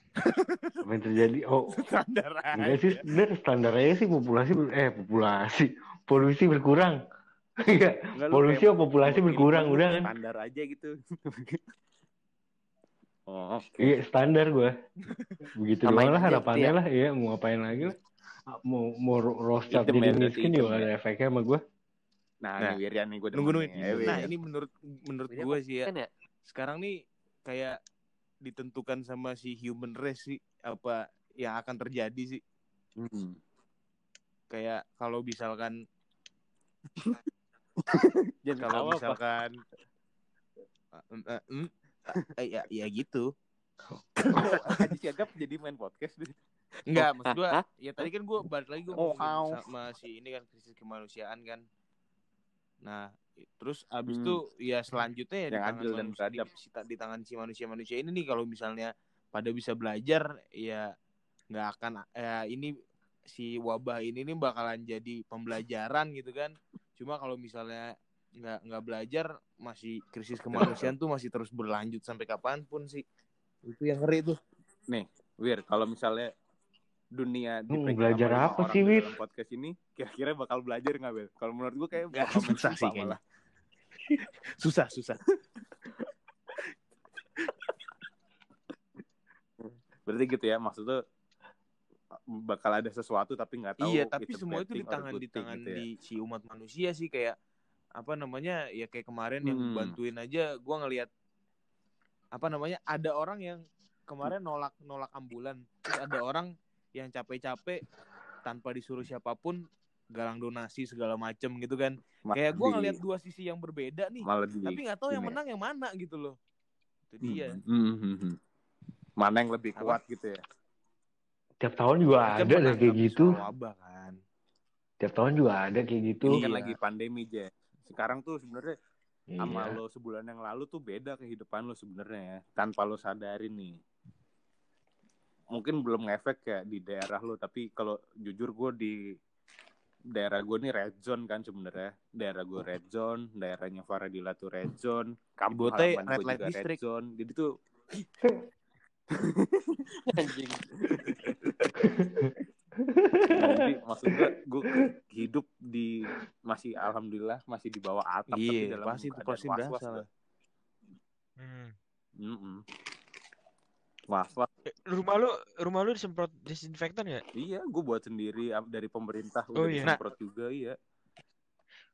Apa yang terjadi? Oh, Standar enggak aja. sih. Bener, standar aja sih populasi eh populasi polusi berkurang. Iya, polusi atau populasi berkurang udah kan? Standar aja gitu. oh, oke. Iya standar gua. Begitu doang lah harapannya gitu ya. lah. Iya mau ngapain lagi lah. Mau mau Hitam jadi miskin juga ya. ada efeknya sama gua. Nah, Nah, nih Wiryan nih gue Nunggu nunggu. Nah, ini menurut menurut gue sih ya. kan ya Sekarang nih kayak ditentukan sama si human race sih apa yang akan terjadi sih. Hmm. Kayak kalau misalkan kalau misalkan Eh, eh, hmm, eh, ya ya gitu. Haji Siagap jadi main podcast deh. Enggak, maksud gua ya tadi kan gua balik lagi gua Oh, sama si ini kan krisis kemanusiaan kan. Nah, terus abis Hmm. itu ya selanjutnya ya di Yang tangan adil dan beradab. di, di tangan si manusia-manusia ini nih kalau misalnya pada bisa belajar ya nggak akan ya ini si wabah ini nih bakalan jadi pembelajaran gitu kan. Cuma kalau misalnya nggak nggak belajar masih krisis kemanusiaan tuh masih terus berlanjut sampai kapan pun sih. Itu yang ngeri tuh. Wir, kalau misalnya dunia Hmm, belajar apa orang sih, dalam podcast ini kira-kira bakal belajar nggak Wir? Kalau menurut gue kayak main susah sih kayaknya. malah. Susah, susah. Berarti gitu ya maksud tuh bakal ada sesuatu tapi nggak tahu iya, tapi semua itu di tangan di tangan gitu ya. di si umat manusia sih kayak apa namanya ya kayak kemarin yang Hmm. bantuin aja gua ngelihat apa namanya ada orang yang kemarin nolak nolak ambulan terus ada orang yang capek-capek tanpa disuruh siapa pun galang donasi segala macem gitu kan Malah kayak gua di- ngelihat dua sisi yang berbeda nih malah di tapi nggak tahu yang ya. menang yang mana gitu loh itu dia Hmm, hmm, hmm, hmm. mana yang lebih Apa? kuat gitu ya Tiap tahun juga ada menanggapi kayak gitu. wabah kan Tiap tahun juga ada kayak gitu. ini kan Iya. lagi pandemi aja sekarang tuh sebenarnya sama Iya. lo sebulan yang lalu tuh beda kehidupan lo sebenarnya ya tanpa lo sadarin nih mungkin belum ngefek ya di daerah lo tapi kalau jujur gue di daerah gue nih red zone kan sebenarnya daerah gue red zone daerahnya Faradila tuh red zone kampung halaman red gue juga red district. zone jadi tuh anjing jadi maksud gue gue hidup di masih alhamdulillah masih di bawah atap tapi Iya, dalam pasti itu pasti berasa gua. lah. Hmm. Was-was. Eh, Rumah lu rumah lu disemprot disinfektan ya? Iya, gue buat sendiri dari pemerintah Oh, udah iya. disemprot juga iya.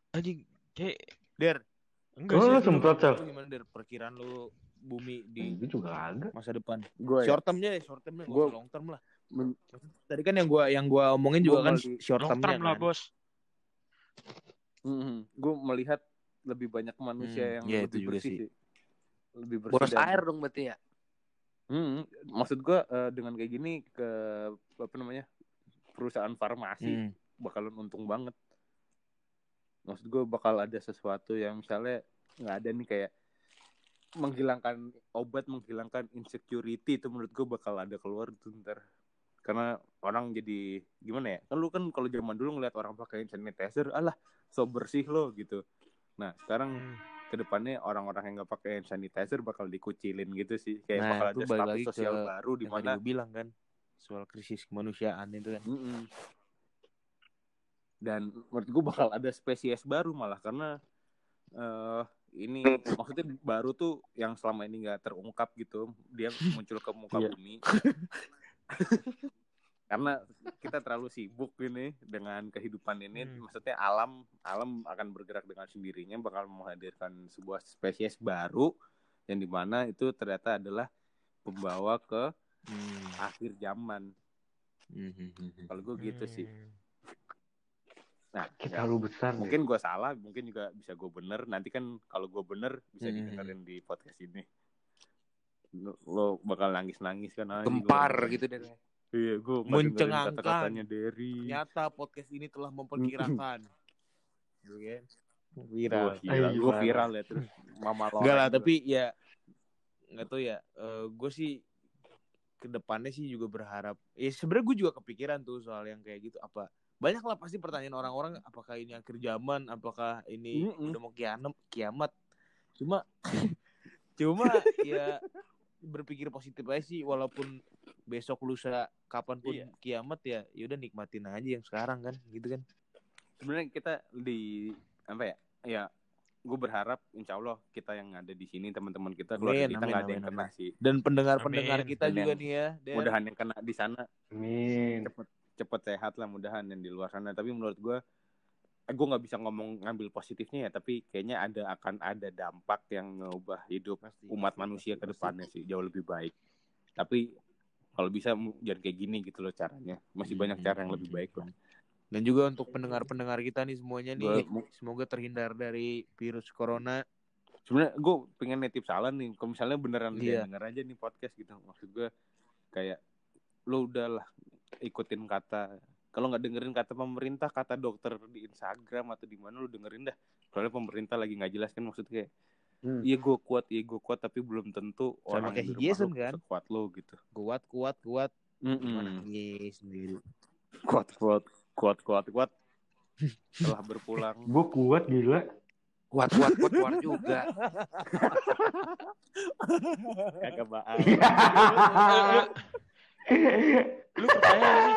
Anjing kayak Der, enggak Oh, sih. semprot, Sel? gimana Der perkiraan lu bumi di Gue juga agak. masa depan? Gue Short termnya ya, short termnya, Gua- long term lah. Men- Tadi kan yang gua yang gua omongin Gua juga kan short term lah, kan. Bos. gue melihat lebih banyak manusia Hmm, yang itu lebih juga bersih sih. sih. Lebih bersih Boros dan- air dong berarti ya. Hmm, maksud gue dengan kayak gini ke apa namanya perusahaan farmasi Hmm. bakalan untung banget. Maksud gue bakal ada sesuatu yang misalnya nggak ada nih kayak menghilangkan obat menghilangkan insecurity itu menurut gue bakal ada keluar tuh ntar karena orang jadi gimana ya kan lu kan kalau zaman dulu ngeliat orang pakai sanitizer alah so bersih lo gitu nah sekarang Hmm. Ke depannya orang-orang yang nggak pakai hand sanitizer bakal dikucilin gitu sih kayak Nah, bakal itu ada status lagi sosial ke baru di mana bilang kan soal krisis kemanusiaan itu kan. Mm-mm. dan menurut gue bakal ada spesies baru malah karena eh ini maksudnya baru tuh yang selama ini nggak terungkap gitu dia muncul ke muka Iya. bumi karena kita terlalu sibuk ini dengan kehidupan ini Hmm. maksudnya alam alam akan bergerak dengan sendirinya bakal menghadirkan sebuah spesies baru yang di mana itu ternyata adalah pembawa ke Hmm. akhir zaman Hmm, hmm, hmm, hmm. kalau gue gitu sih Hmm. nah Kita ya, lu besar. mungkin gue salah mungkin juga bisa gue bener nanti kan kalau gue bener bisa Hmm. didengerin di podcast ini lo, lo bakal nangis nangis kan Gempar gitu deh. Iya gue Mencengangkan. kata-katanya dari Ternyata podcast ini telah memperkirakan. Gitu kan? Viral. Ayo, gue viral ya terus mama lo Enggak lah, tapi ya nggak tahu ya. gue sih ke depannya sih juga berharap. Ya sebenarnya gue juga kepikiran tuh soal yang kayak gitu. Apa banyak lah pasti pertanyaan orang-orang. Apakah ini akhir zaman? Apakah ini Mm-mm. udah mau kiamat? Kiamat. Cuma, cuma ya berpikir positif aja sih. Walaupun besok lusa kapan pun Iya. kiamat ya, yaudah nikmatin aja yang sekarang kan, gitu kan. sebenarnya kita di apa ya ya gue berharap insya Allah kita yang ada di sini teman-teman kita keluarga Amin, kita amin, nggak ada yang amin, kena sih Dan pendengar-pendengar Amin. kita Dan juga yang nih ya. Der. mudahan yang kena di sana Amin. cepet cepet sehat lah mudahan yang di luar sana tapi menurut gue eh, gue nggak bisa ngomong ngambil positifnya ya tapi kayaknya ada akan ada dampak yang ngubah hidup Pasti, umat pasti, manusia pasti, ke pasti. depannya sih jauh lebih baik tapi kalau bisa jangan kayak gini gitu loh caranya masih banyak Hmm, cara yang lebih baik lah Dan juga untuk pendengar-pendengar kita nih semuanya nih, Gua- semoga terhindar dari virus corona. sebenarnya gue pengen nitip salam nih kalau misalnya beneran dia Iya. denger aja nih podcast gitu maksud gue kayak lo udahlah ikutin kata kalau nggak dengerin kata pemerintah kata dokter di Instagram atau di mana lo dengerin dah soalnya pemerintah lagi nggak jelas kan maksudnya kayak Hmm. iya gue kuat iya gue kuat tapi belum tentu Sama orang kayak rumah Jason lo kan? sekuat lo gitu Kuat, kuat, kuat. Cuma Mm-mm. nangis sendiri. kuat kuat kuat kuat kuat setelah berpulang Gue kuat gila. Kuat kuat kuat keluar juga. kagak baal Lu percaya gak sih?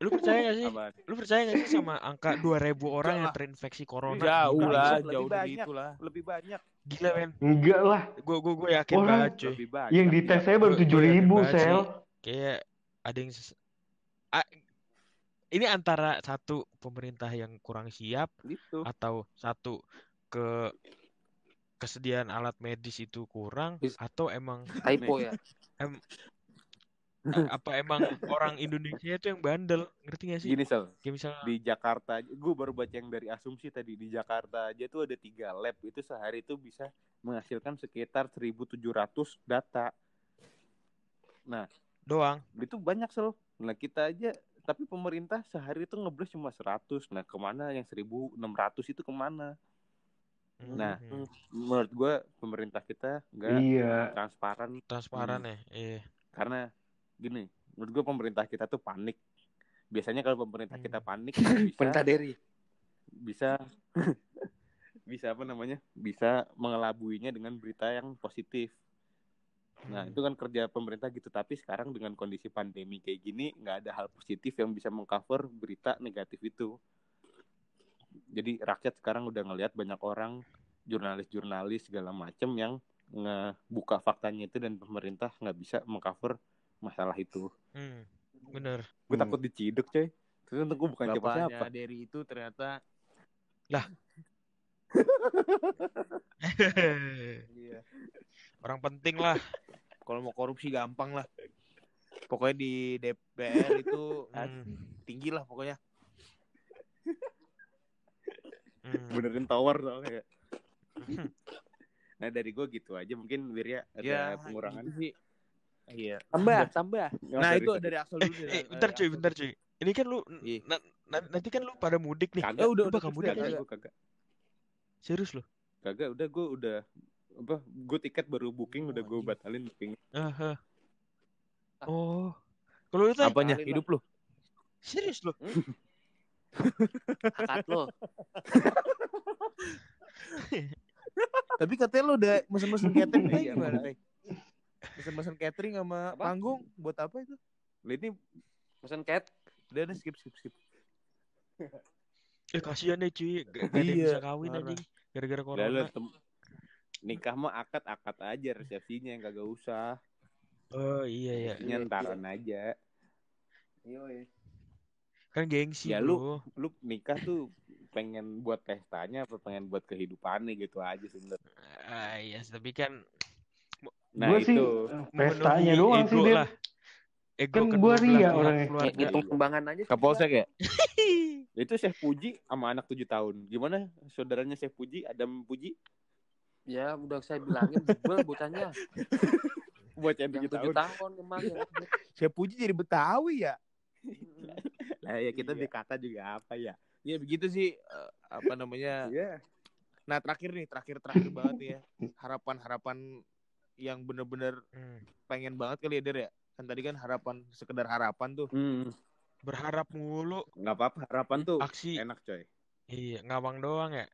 Lu percaya gak sih? Apaan? Lu percaya gak sih sama angka 2000 orang yang terinfeksi corona? Jauh lah, lebih jauh dari itu lah. lebih banyak Gila men. Enggak lah. Gue gue gue yakin Orang- banget cuy. Yang dites saya baru tujuh ribu sel. Kayak ada yang ses- Ah, ini antara satu pemerintah yang kurang siap gitu atau satu ke kesediaan alat medis itu kurang atau emang Typo ya. eh, apa emang orang Indonesia itu yang bandel ngerti gak sih? Gini sel kayak misalnya di Jakarta gue baru baca yang dari asumsi tadi di Jakarta aja tuh ada tiga lab itu sehari itu bisa menghasilkan sekitar 1.700 data. Nah doang. itu banyak sel. Nah kita aja tapi pemerintah sehari itu ngebles cuma 100 nah ke mana yang 1.600 itu ke mana? Nah, Mhm. menurut gue pemerintah kita nggak Iya. transparan. Transparan Hmm. ya iya. Karena gini menurut gue pemerintah kita tuh panik biasanya kalau pemerintah Hmm. kita panik bisa Perintah Derry. bisa bisa apa namanya bisa mengelabuinya dengan berita yang positif Nah, Hmm. itu kan kerja pemerintah gitu. Tapi sekarang dengan kondisi pandemi kayak gini, nggak ada hal positif yang bisa mengcover berita negatif itu. Jadi rakyat sekarang udah ngelihat banyak orang, jurnalis-jurnalis segala macem yang ngebuka faktanya itu dan pemerintah nggak bisa mengcover masalah itu. Hmm, bener. Gue Hmm. takut diciduk, coy. Terus gue bukan siapa-siapa. Bapaknya dari itu ternyata iya. Orang penting lah. Kalau mau korupsi gampang lah. Pokoknya di DPR itu Hmm. tinggi lah pokoknya. Hmm. Benerin tower soalnya. nah dari gue gitu aja. Mungkin Wirya ada Ya, pengurangan. gitu sih. Iya. Tambah, tambah. Nah, dari- itu dari Axel dulu. Eh, bentar cuy, bentar cuy. Ini kan lu Iya. na- na- nanti kan lu pada mudik nih. Kagak, Ya udah, Lu udah bakal mudik nggak kagak, gue kagak. Serius lu? Kagak, udah gue udah apa? Gue tiket baru booking, udah gue batalin booking. Aha. Oh. Kalau lu tuh Apanya? Hidup lu? serius lu? Akad lo. Tapi katanya lu udah mesen-mesen nih Iya, gimana, makanya. Mesen-mesen catering sama Apa? panggung buat apa itu? Lah ini Pesan cat. Udah, udah skip skip skip. Eh kasihan deh cuy, gak, gak ada yang Iya, bisa kawin anjing gara-gara corona. lu tem- nikah mah akad-akad aja resepsinya yang kagak usah. Oh iya ya. Resepsinya ntaran aja. Kan gengsi Ya, bro. Lu nikah tuh pengen buat pestanya apa pengen buat kehidupannya gitu aja sebenarnya. Ah iya, tapi kan Nah gue sih itu pestanya doang sih dia. lah. Ego Kan gua ria orangnya. Ngitung sumbangan aja. Kapolsek ya? itu Chef Puji sama anak tujuh tahun. Gimana saudaranya Chef Puji, Adam Puji? Ya udah saya bilangin jebel bocahnya. Buat yang tujuh tahun. tahun kemarin. Saya puji jadi Betawi ya. Lah ya kita Iya. di kata juga apa ya? Ya begitu sih eh, apa namanya? Iya. Nah, terakhir nih, terakhir terakhir banget nih ya. Harapan-harapan yang bener-bener Hmm. pengen banget kali ya, Der ya. Kan tadi kan harapan sekedar harapan tuh. Hmm, Berharap mulu nggak apa-apa. Harapan tuh aksi. enak coy. Iya, ngawang doang ya.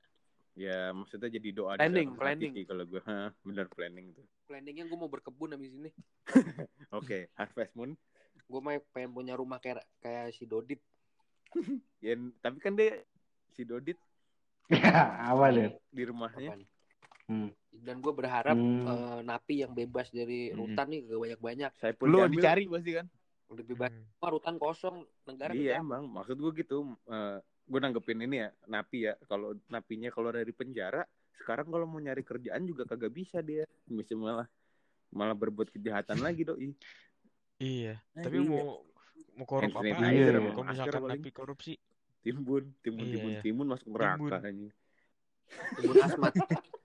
Ya maksudnya jadi doa Planning, planning. hati kalau gue. Hah, bener planning tuh. Planningnya gue mau berkebun habis ini. Oke, Harvest Moon. Gue mau pengen punya rumah kayak kayak si Dodit. Ya, tapi kan dia si Dodit Ya, apa deh? di rumahnya. Apaan? Hmm. Dan gue berharap Hmm. eh, napi yang bebas dari Hmm. rutan nih gak banyak-banyak. Saya pun Lu diambil. dicari pasti kan? Lebih banyak Hmm. Wah, rutan kosong negara Iya emang, maksud gue gitu. gue nanggepin ini ya, napi ya. Kalau napinya keluar dari penjara, sekarang kalau mau nyari kerjaan juga kagak bisa dia. Bisa malah malah berbuat kejahatan lagi doi. Iya, Nah, tapi iya. mau mau korup apa? sanitizer Iya, kalau misalkan napi korupsi. Timbun, timbun, Iya, timbun, iya. timbun masuk neraka Timbun. Timbun asmat.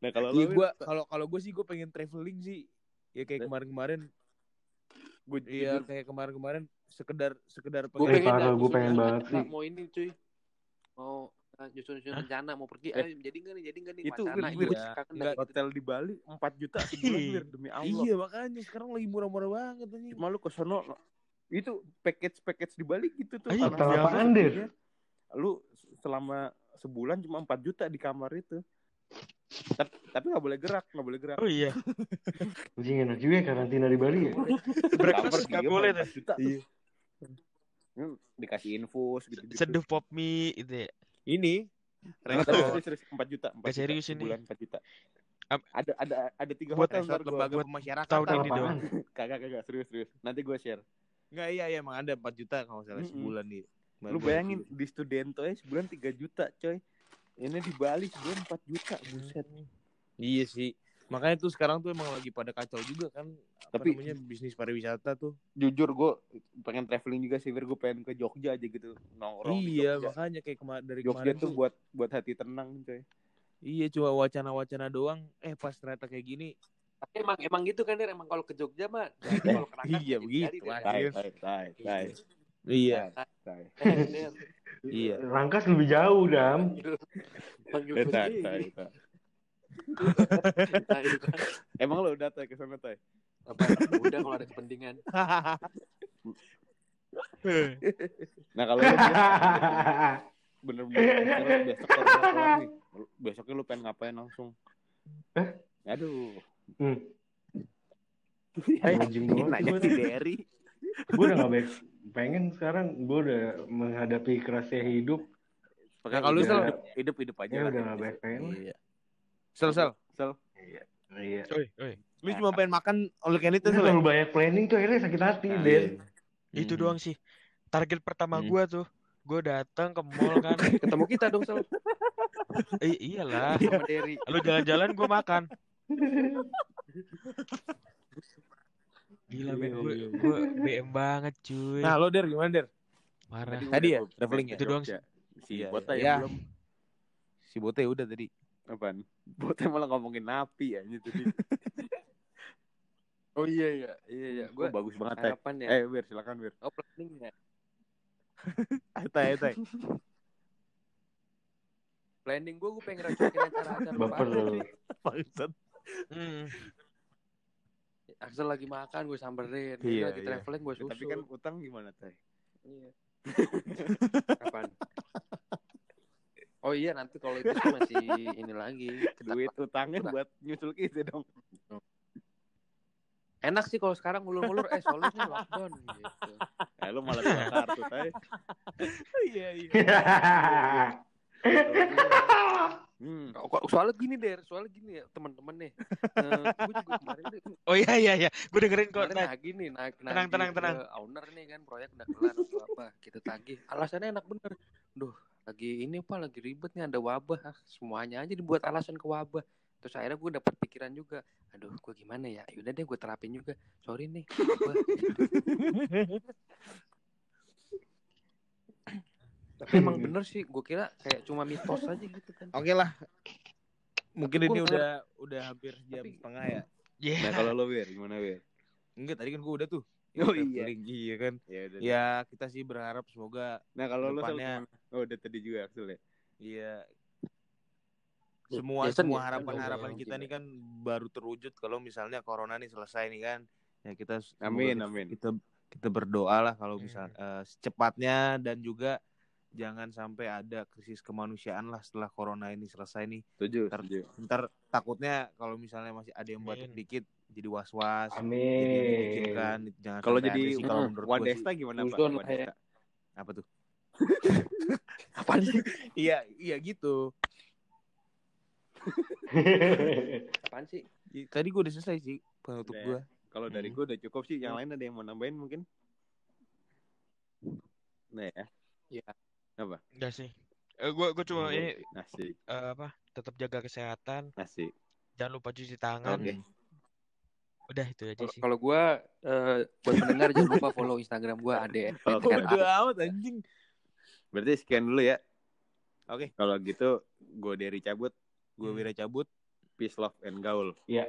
Nah kalau Iya lu gua kalau kalau gue sih gue pengen traveling sih. Ya kayak Dan- kemarin-kemarin gue Iya kayak kemarin-kemarin sekedar sekedar Gue Eh, pengen pengen parah, dah, gua nyusun pengen banget Pak. sih. Mau ini cuy. Mau eh, nyusun-nyusun Hah? rencana mau pergi. Eh, Eh, jadi nggak nih? Jadi nggak nih? itu Wacana, Wir. kangen Nggak, hotel di Bali 4 juta sebulan demi Allah. Iya makanya sekarang lagi murah-murah banget anjing. Cuma lu ke sono itu package-package di Bali gitu tuh. Ayo, hotel apaan, Der? Lu selama sebulan cuma 4 juta di kamar itu. Tapi, tapi gak boleh gerak, gak boleh gerak. Oh iya, Anjing enak juga ya karantina di Bali ya. breakfast nggak boleh 4 tuh. juta tuh. Hmm, Dikasih infus gitu, -gitu. Seduh pop mie itu ya. Ini Nah, serius, serius, 4 juta, 4 Gak juta, serius ini. sebulan 4 juta. Ap- Ada ada ada tiga Buat hotel resort gua. lembaga buat pemasyarakatan. tahun Hotel ini doang. Kagak kagak serius serius. Nanti gue share. Enggak iya iya emang ada 4 juta kalau nggak salah Mm-mm. sebulan di. Lu bayangin di Studento ya sebulan 3 juta, coy. Ini di Bali sebulan 4 juta, buset. Iya sih. Makanya tuh sekarang tuh emang lagi pada kacau juga kan apa Tapi- namanya bisnis pariwisata tuh. Jujur gue pengen traveling juga sih, gue pengen ke Jogja aja gitu nongkrong iya, Jogja. makanya kayak kema dari Jogja kemarin tuh tuh buat buat hati tenang, coy. iya cuma wacana-wacana doang. Eh pas ternyata kayak gini. Tapi emang emang gitu kan, Der. Emang kalau ke Jogja mah kalau Iya, begitu, Iya. Tai. Eh, Der. Iya. Rangkas lebih jauh, Dam. Panggil gue tai, tai, tai. Emang lo udah tai ke sana, tai? Apa? Udah kalau ada kepentingan. Nah, kalau bener-bener besok kalau nih. besoknya lu pengen ngapain langsung? Eh? Aduh. Hmm. Ayo, Anjing banget nanya si Derry. gue udah gak baik pengen sekarang gue udah menghadapi kerasnya hidup Pakai Nah, kalau sel- hidup, hidup hidup aja ya lah. udah gak baik pengen. Iya. Sel sel. Sel. iya Oi, oi. Lu cuma pengen makan tuh Udah Sel, ya? terlalu banyak planning tuh akhirnya sakit hati Nah, Den Itu Mhm. doang sih. Target pertama Hmm. gua tuh, gua datang ke mall kan. Ketemu kita dong Sel eh, iyalah. sama Derry. Lu jalan-jalan gua makan. Gila men, gue gue BM banget cuy. Nah, lo Der gimana Der? Parah. Tadi ya, udah gua traveling ya? Itu doang. Si Iya, Bota iya. yang belum Si Bote udah tadi. apaan? Bota malah ngomongin napi ya tadi. Oh iya iya iya iya. Gue Gue bagus banget harapan ya. Eh, Wir, silakan Wir. Oh planning ya. Atai, atai. Planning gue gue pengen racunin acara-acara baper lu Bangsat. Hmm. Axel lagi makan gue samperin. Iya, lagi iya. traveling gue susul. Tapi kan utang gimana, Tay? Iya. Kapan? Oh iya nanti kalau itu sih masih ini lagi. Duit utangnya buat nyusul kita dong. Enak sih kalau sekarang ngulur-ngulur eh soalnya ini lockdown gitu. Eh, lu malah tukar kartu, Tay. Iya, iya. Hmm. Kok- Soalnya gini der, soalnya gini ya teman-teman nih. Gue juga kemarin deh, Oh iya iya iya, gue dengerin kok. Nah, nagih nih, naik Tenang, tenang, tenang. owner nih kan proyek udah kelar atau apa, kita tagih. Alasannya enak bener. Duh, lagi ini apa lagi ribet nih ada wabah. Ah, Semuanya aja dibuat alasan ke wabah. Terus akhirnya gue dapet pikiran juga. Aduh, gue gimana ya? Yaudah deh gue terapin juga. Sorry nih. Tapi emang bener sih, gue kira kayak cuma mitos aja gitu kan. Oke lah. Mungkin ini udah udah hampir jam Tapi- setengah ya. yeah. Nah, kalau lo Wir, gimana Wir? Enggak, tadi kan gua udah tuh. Oh, iya. Traveling, iya kan. Ya udah. Ya, kita sih berharap semoga Nah, kalau lo Sel, Depannya- gimana? Oh, udah tadi juga Axel ya. Iya. Semua Jason semua ya? harapan-harapan kita ya. nih kan baru terwujud kalau misalnya corona nih selesai nih kan. Ya kita Amin, amin. Kita kita berdoa lah kalau Hmm. misal eh, secepatnya dan juga jangan sampai ada krisis kemanusiaan lah setelah corona ini selesai nih. Setuju, Ntar, setuju. ntar takutnya kalau misalnya masih ada yang batuk Amin. dikit jadi was-was. Jadi amin memikirkan jangan Kalau jadi sih kalau menurut gua sih. Wadesta gimana, Pak? Lah ya. Wadesta. apa tuh? Apaan sih? Iya, iya gitu. Apaan sih? Tadi gua udah selesai sih penutup Udah ya? gua. Kalau dari Hmm. gue udah cukup sih. Yang lain ada yang mau nambahin mungkin? Nah ya. Iya. Apa? Enggak sih. Eh, gue gue cuma ini Asik, eh, apa? Tetap jaga kesehatan, asik. jangan lupa cuci tangan. Oke. Udah itu aja sih. Kalau gue eh, buat pendengar jangan lupa follow Instagram gue ade. Oke. Udah amat anjing. Berarti sekian dulu ya. Oke. Kalau gitu gue dari cabut. Gue Hmm. Wira cabut. Peace, love, and gaul. ya